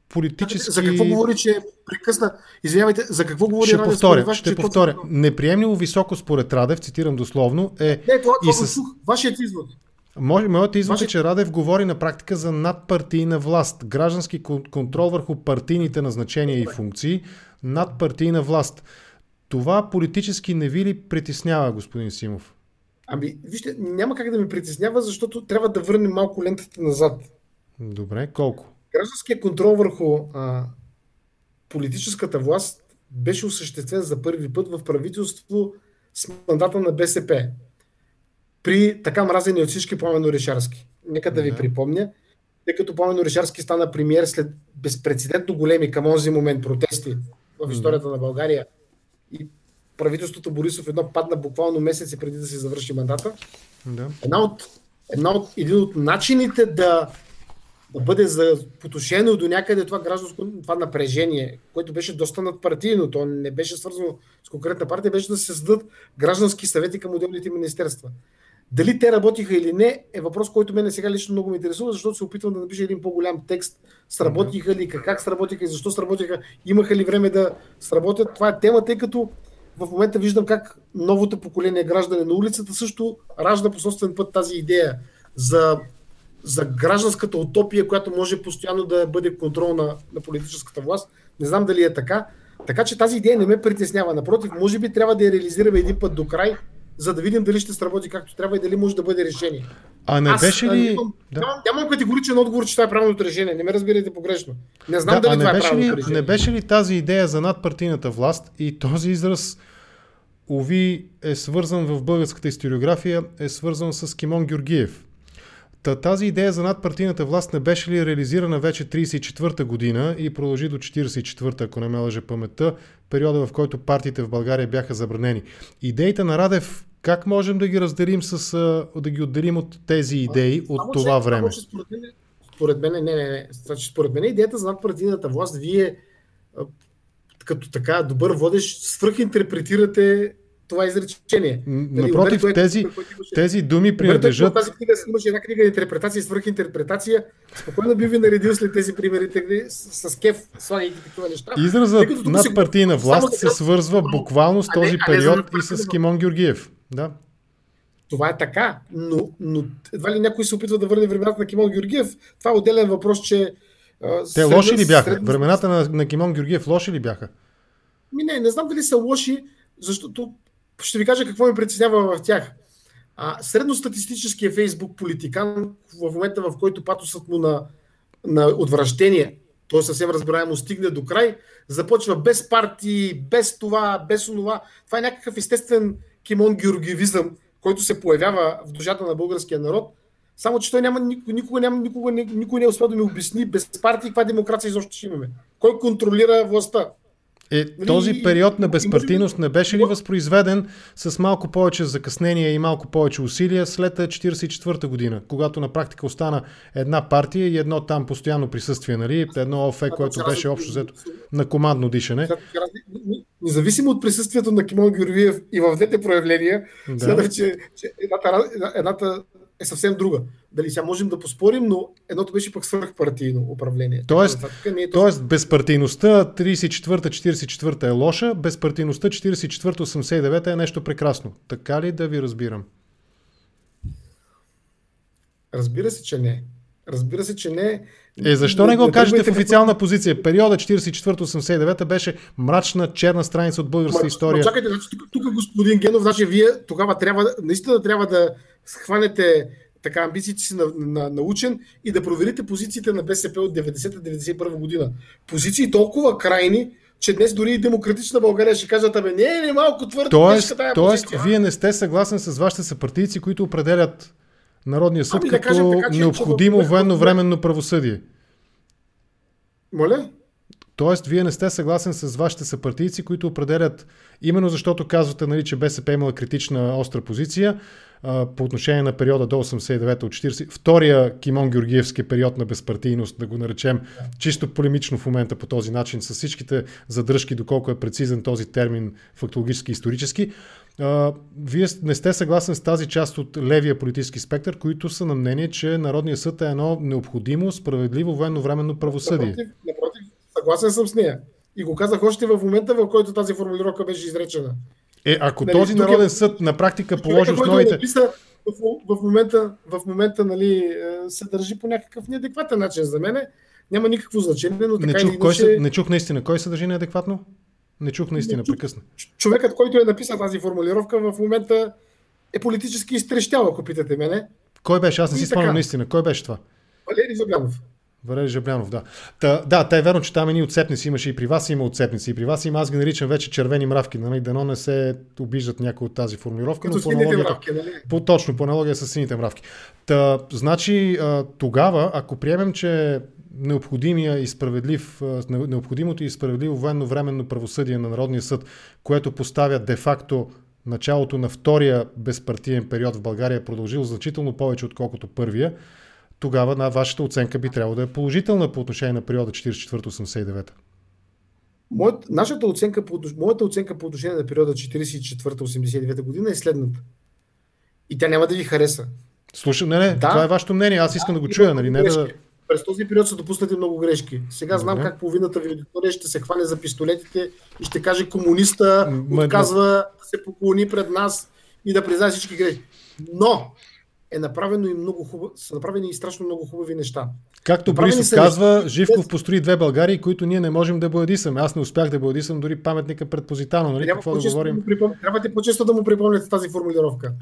политически... За какво говори, че прекъсна? Извинявайте, за какво говори ще Радев повторя, вас, ще повторя. Това... Неприемливо високо според Радев, цитирам дословно, е... Не, това, това и с... Вашият извод. Може, моят извод Ваше... е, че Радев говори на практика за надпартийна власт, граждански контрол върху партийните назначения и функции, надпартийна власт. Това политически не ви ли притеснява, господин Симов? Ами, вижте, няма как да ми притеснява, защото трябва да върнем малко лентата назад. Добре, колко? Гражданският контрол върху а, политическата власт беше осъществен за първи път в правителство с мандата на БСП. При така мразени от всички Пламен Орешарски. Нека да ви да. припомня, тъй като Пламен Орешарски стана премиер след безпредседентно големи към онзи момент протести в историята на България и правителството Борисов едно падна буквално месеци преди да се завърши мандата. Да. Една от, една от, един от начините да, да бъде за потушено до някъде това гражданско това напрежение, което беше доста надпартийно, то не беше свързано с конкретна партия, беше да се създадат граждански съвети към отделните министерства. Дали те работиха или не е въпрос, който мене сега лично много ме интересува, защото се опитвам да напиша един по-голям текст. Сработиха ли, как сработиха и защо сработиха, имаха ли време да сработят. Това е тема, тъй като в момента виждам как новото поколение граждани на улицата също ражда по собствен път тази идея за, за гражданската утопия, която може постоянно да бъде контрол на, на политическата власт. Не знам дали е така. Така че тази идея не ме притеснява. Напротив, може би трябва да я реализираме един път до край, за да видим дали ще сработи както трябва и дали може да бъде решение. А не Аз, беше ли... Нямам, да. нямам, нямам категоричен отговор, че това е правилното решение. Не ме разбирайте погрешно. Не знам да, дали не това е правилното ли, решение. Не беше ли тази идея за надпартийната власт и този израз, уви, е свързан в българската историография, е свързан с Кимон Георгиев. Та, тази идея за надпартийната власт не беше ли реализирана вече 34-та година и продължи до 44-та, ако не ме лъже паметта, периода в който партиите в България бяха забранени. Идеите на Радев как можем да ги разделим с, да ги отделим от тези идеи от това че, време? Че според мен, според мен, не, не, не. Значи, според мен идеята за надпартийната власт, вие като така добър водещ свръхинтерпретирате това изречение. Нали, Напротив, Умер, тези, имаше, тези думи принадлежат... Тази книга имаше една книга интерпретация и свръхинтерпретация. Спокойно би ви наредил след тези примери с, с кеф, слагайки такива неща. Изразът надпартийна власт се свързва буквално с този период и с Кимон Георгиев. Да. Това е така, но, но едва ли някой се опитва да върне времената на Кимон Георгиев. Това е отделен въпрос, че... Те средна, лоши ли бяха? Средна... Времената на, на Кимон Георгиев лоши ли бяха? Ми не, не знам дали са лоши, защото ще ви кажа какво ми притеснява в тях. А, средностатистическия фейсбук политикан в момента, в който патосът му на, на отвращение, той съвсем разбираемо стигне до край, започва без партии, без това, без онова. Това е някакъв естествен Кимон Георгиевизъм, който се появява в душата на българския народ, само че той няма, никога, няма, никога, никога не е успял да ми обясни без партии каква демокрация изобщо ще имаме. Кой контролира властта? Е, нали, този период на безпартийност не беше ли възпроизведен с малко повече закъснение и малко повече усилия след 1944 година, когато на практика остана една партия и едно там постоянно присъствие, нали? едно ОФ, което беше общо взето на командно дишане. Независимо от присъствието на Кимон Георгиев и в двете проявления, да. следва, че, че едната, едната е съвсем друга. Дали сега можем да поспорим, но едното беше пък свърхпартийно управление. Тоест, не е тоест безпартийността 34-44 е лоша, безпартийността 44-89 е нещо прекрасно. Така ли да ви разбирам? Разбира се, че не. Разбира се, че не. Е, защо не, не го не кажете в официална какво... позиция? Периода 44-89 беше мрачна, черна страница от българска ма, история. Ма, чакайте, значи, тук, тук господин Генов, значи вие тогава трябва, наистина трябва да схванете така амбициите си на, на, на учен и да проверите позициите на БСП от 90-91 година. Позиции толкова крайни, че днес дори и демократична България ще кажат, абе не, не малко твърдо. Тоест, тоест вие не сте съгласен с вашите съпартийци, които определят Народния съд ами, като да така, че, необходимо че, военно-временно правосъдие. Моля? Тоест, вие не сте съгласен с вашите съпартийци, които определят, именно защото казвате, нали, че БСП имала критична остра позиция, по отношение на периода до 89-та от 40, втория Кимон Георгиевски период на безпартийност, да го наречем чисто полемично в момента по този начин, с всичките задръжки, доколко е прецизен този термин фактологически и исторически. вие не сте съгласен с тази част от левия политически спектър, които са на мнение, че Народният съд е едно необходимо, справедливо военно-временно правосъдие. Напротив, напротив, съгласен съм с нея. И го казах още в момента, в който тази формулировка беше изречена. Е, ако нали, този народен съд на практика положи основите... Написа, в, в, момента, в момента нали, е, се държи по някакъв неадекватен начин за мене. Няма никакво значение, но така не чух, иначе... кой се, не чух наистина. Кой се държи неадекватно? Не чух наистина, не прекъсна. Човекът, който е написал тази формулировка, в момента е политически изтрещял, ако питате мене. Кой беше? Аз не си спомням наистина. Кой беше това? Валери Зобянов. Валери Жаблянов, да. Та, да, та е верно, че там ни отцепници имаше и при вас има отцепници. И при вас има, аз ги наричам вече червени мравки. Нали? Дано не се обиждат някой от тази формулировка. Като но по аналогията, мравки, нали? по, точно, по аналогия с сините мравки. Та, значи, тогава, ако приемем, че необходимия и справедлив, необходимото и справедливо военно-временно правосъдие на Народния съд, което поставя де-факто началото на втория безпартиен период в България е продължил значително повече отколкото първия, тогава на вашата оценка би трябвало да е положителна по отношение на периода 44-89. Моят, нашата оценка, моята оценка по отношение на периода 44-89 година е следната. И тя няма да ви хареса. Слушай, не, не, да, това е вашето мнение, аз искам да, да го чуя, нали? Не да... През този период са допуснати много грешки. Сега знам как половината ви аудитория ще се хване за пистолетите и ще каже комуниста отказва да се поклони пред нас и да признае всички грешки. Но е направено и много хубаво, са направени и страшно много хубави неща. Както Борисов казва, Живков построи две Българии, които ние не можем да боядисаме. Аз не успях да боядисам дори паметника пред Позитано. Нали? Трябва, Какво да говорим? Да припом... Трябва да по-често да му припомняте тази формулировка.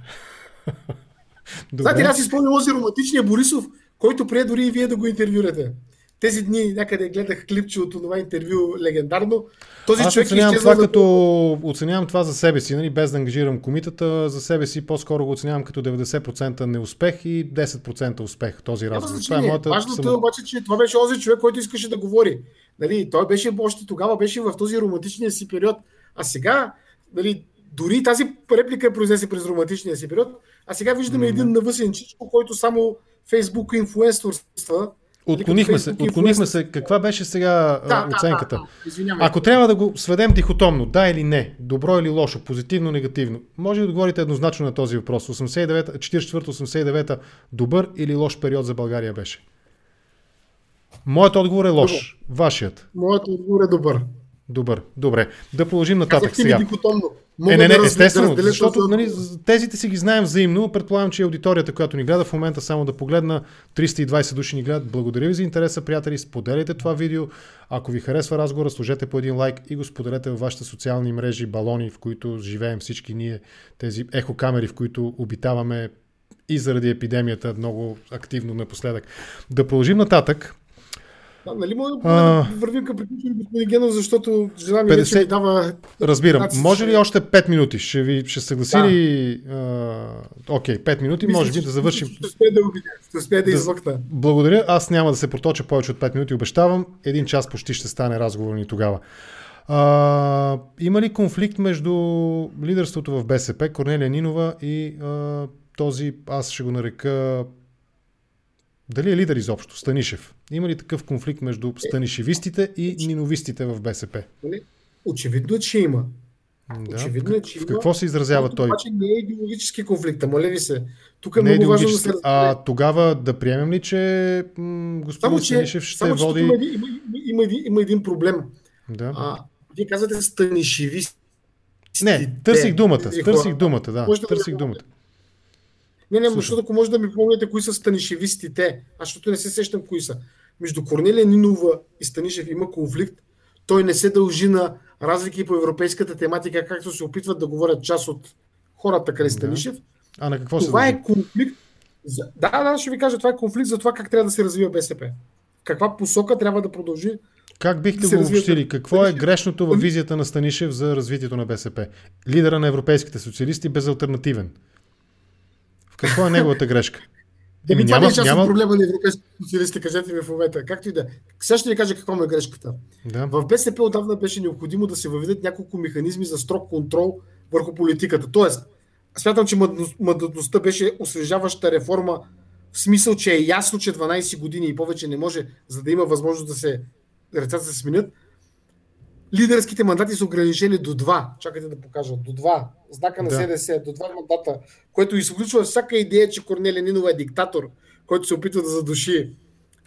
Знаете, аз изпълня този романтичния Борисов, който прие дори и вие да го интервюрате. Тези дни някъде гледах клипче от това интервю легендарно. Този Аз човек оценявам това, като, оценявам това за себе си, нали, без да ангажирам комитата. За себе си по-скоро го оценявам като 90% неуспех и 10% успех този разговор. Това е моята Важното само... е обаче, че това беше този човек, който искаше да говори. Нали, той беше още тогава беше в този романтичния си период. А сега, нали, дори тази реплика е произнесе през романтичния си период, а сега виждаме mm-hmm. един навъсен чичко, който само Фейсбук инфлуенсорства. Отклонихме се, отклонихме се. Каква беше сега да, оценката? Да, да, Ако трябва да го сведем дихотомно, да или не, добро или лошо, позитивно, негативно, може да отговорите еднозначно на този въпрос. 44-89 добър или лош период за България беше? Моят отговор е лош. Вашият. Моят отговор е добър. Добър, добре. Да продължим нататък сега. Дихотомно. Мога е, не, не, да естествено, да защото за... нали, тезите си ги знаем взаимно. Предполагам, че аудиторията, която ни гледа в момента, само да погледна, 320 души ни гледат. Благодаря ви за интереса, приятели. Споделяйте това видео. Ако ви харесва разговора, сложете по един лайк и го споделете във вашите социални мрежи, балони, в които живеем всички ние, тези ехокамери, в които обитаваме и заради епидемията много активно напоследък. Да продължим нататък. Да, нали мога да вървим към приключване, господин Генов, защото жена ми 50... вече ми дава... Разбирам. 15... Може ли още 5 минути? Ще ви ще съгласи да. ли... Окей, okay, 5 минути, Мисля, може би да завършим. Ще успея да ще успея да, да измъкна. Благодаря. Аз няма да се проточа повече от 5 минути, обещавам. Един час почти ще стане разговор ни тогава. А, има ли конфликт между лидерството в БСП, Корнелия Нинова и а, този, аз ще го нарека дали е лидер изобщо? Станишев. Има ли такъв конфликт между станишевистите и ниновистите в БСП? Нали? Очевидно, че има. Да. Очевидно е, че в какво се изразява той? Обаче не е идеологически конфликт, моля ви се. Тук е не много е важно да се А тогава да приемем ли, че м- господин само, Станишев ще само, води... Има, има, има, има, има един проблем. Да. А, вие казвате станишевисти. Не, търсих думата, търсих думата, да, търсих думата. Не, не, защото ако може да ми помните кои са станишевистите, аз защото не се сещам кои са. Между Корнелия Нинова и Станишев има конфликт. Той не се дължи на разлики по европейската тематика, както се опитват да говорят част от хората край Станишев. Да. А на какво това се е конфликт. За... Да, да, ще ви кажа, това е конфликт за това как трябва да се развива БСП. Каква посока трябва да продължи как бихте го обобщили? Какво е грешното във визията на Станишев за развитието на БСП? Лидера на европейските социалисти безалтернативен. Какво е неговата грешка? Еми, това няма, не е част няма... от проблема на европейските социалисти, кажете ми в момента. Както и да. Сега ще ви кажа какво е грешката. Да. В БСП отдавна беше необходимо да се въведат няколко механизми за строг контрол върху политиката. Тоест, смятам, че мъдността беше освежаваща реформа в смисъл, че е ясно, че 12 години и повече не може, за да има възможност да се ръцата се сменят, лидерските мандати са ограничени до два. Чакайте да покажа. До два. Знака на да. СДС, до два мандата, което изключва всяка идея, че Корнелия Нинова е диктатор, който се опитва да задуши,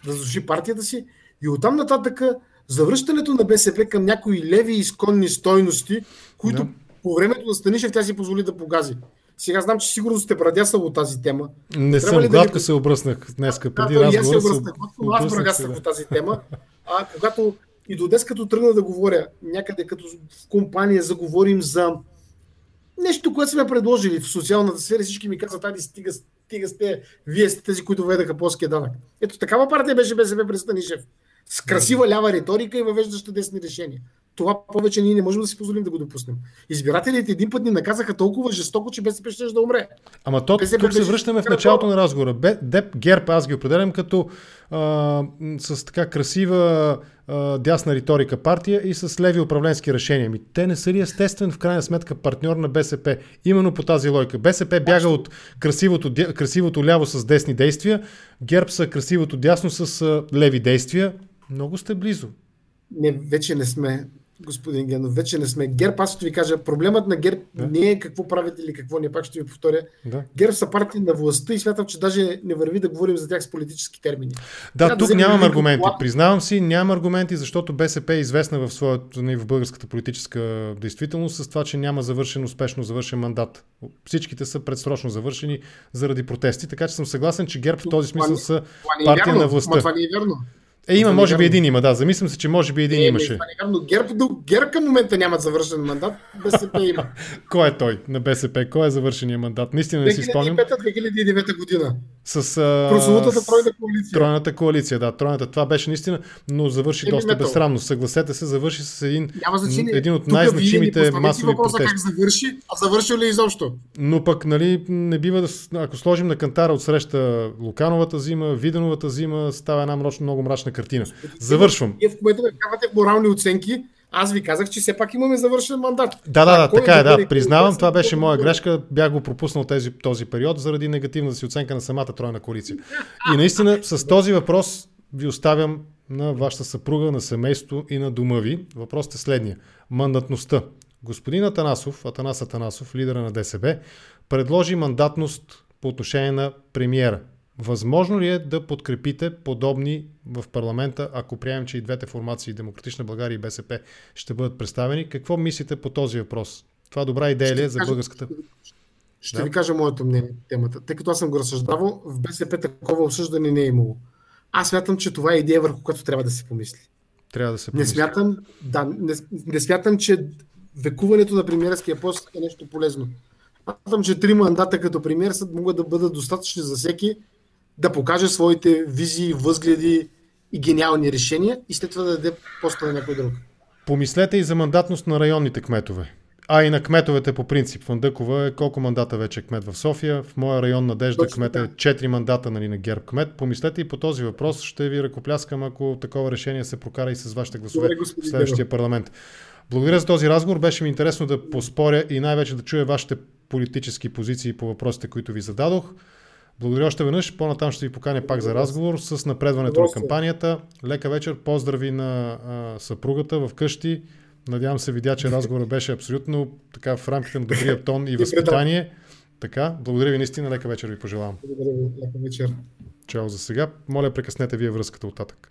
да задуши партията си. И оттам нататък завръщането на БСП към някои леви изконни стойности, които да. по времето на Станишев тя си позволи да погази. Сега знам, че сигурно сте брадясал от тази тема. Не Трябва съм, гладко да се обръснах днес, преди да, разговора. Аз се обръснах, аз брадясах от тази тема. А когато и до днес, като тръгна да говоря, някъде като в компания заговорим за нещо, което сме предложили в социалната сфера, всички ми казват, айде стига Тига сте, вие сте тези, които въведаха плоския данък. Ето такава партия беше БСП през Станишев. С красива лява риторика и въвеждаща десни решения. Това повече ние не можем да си позволим да го допуснем. Избирателите един път ни наказаха толкова жестоко, че БСП ще да умре. Ама то, БСП тук се връщаме в началото на разговора. Деп Герб, аз ги определям като а, с така красива а, дясна риторика партия и с леви управленски решения. Ми, те не са ли естествен в крайна сметка партньор на БСП? Именно по тази лойка. БСП бяга от красивото, красивото ляво с десни действия, Герб са красивото дясно с леви действия. Много сте близо. Не, вече не сме господин Генов, вече не сме. ГЕРБ, аз ще ви кажа, проблемът на ГЕРБ да. не е какво правите или какво не, пак ще ви повторя. Да. ГЕРБ са партии на властта и смятам, че даже не върви да говорим за тях с политически термини. Да, Трябва тук да нямам аргументи. Това... Признавам си, нямам аргументи, защото БСП е известна в, своята, в българската политическа действителност с това, че няма завършен успешно завършен мандат. Всичките са предсрочно завършени заради протести, така че съм съгласен, че ГЕРБ в този смисъл са е партия на властта. това не е вярно. Е, има, може би един има, да. Замислям се, че може би един е, имаше. Не, но ГЕРБ, до, ГЕРБ към момента няма завършен мандат, БСП има. Кой е той на БСП? Кой е завършения мандат? Наистина не си спомням. 2005-2009 година. С а, прословутата тройна коалиция. Тройната коалиция, да. Тройната. Това беше наистина, но завърши Heavy доста metal. безсрамно. Съгласете се, завърши с един, един от най-значимите масови протести. Как завърши, а завърши ли изобщо? Но пък, нали, не бива да, ако сложим на кантара от среща Лукановата зима, Виденовата зима, става една мрачно, много мрачна картина. Завършвам. Вие в момента ме давате морални оценки, аз ви казах, че все пак имаме завършен мандат. Да, да, да, така е, да. Признавам, това беше моя грешка. Бях го пропуснал тези, този период заради негативната си оценка на самата тройна коалиция. И наистина с този въпрос ви оставям на вашата съпруга, на семейство и на дома ви. Въпросът е следния. Мандатността. Господин Атанасов, Атанас Атанасов, лидера на ДСБ, предложи мандатност по отношение на премиера. Възможно ли е да подкрепите подобни в парламента, ако приемем, че и двете формации, Демократична България и БСП, ще бъдат представени? Какво мислите по този въпрос? Това добра идея ли е за българската... Ще да? ви кажа моето мнение темата. Тъй като аз съм го разсъждавал, в БСП такова обсъждане не е имало. Аз смятам, че това е идея, върху която трябва да се помисли. Трябва да се помисли. Не смятам, да, не, не смятам, че векуването на премиерския пост е нещо полезно. Смятам, че три мандата като премиер могат да бъдат достатъчни за всеки, да покаже своите визии, възгледи и гениални решения и след това да даде поста на някой друг. Помислете и за мандатност на районните кметове. А и на кметовете по принцип. Фандъкова е колко мандата вече е кмет в София. В моя район Надежда Точно, кмет е 4 мандата нали, на ГЕРБ кмет. Помислете и по този въпрос. Ще ви ръкопляскам, ако такова решение се прокара и с вашите гласове Добре, в следващия парламент. Благодаря за този разговор. Беше ми интересно да поспоря и най-вече да чуя вашите политически позиции по въпросите, които ви зададох. Благодаря още веднъж. По-натам ще ви поканя пак за разговор с напредването на кампанията. Лека вечер. Поздрави на а, съпругата в къщи. Надявам се, видя, че разговорът беше абсолютно така в рамките на добрия тон и възпитание. Така, благодаря ви наистина. Лека вечер ви пожелавам. Благодаря ви. Лека вечер. Чао за сега. Моля, прекъснете вие връзката оттатък.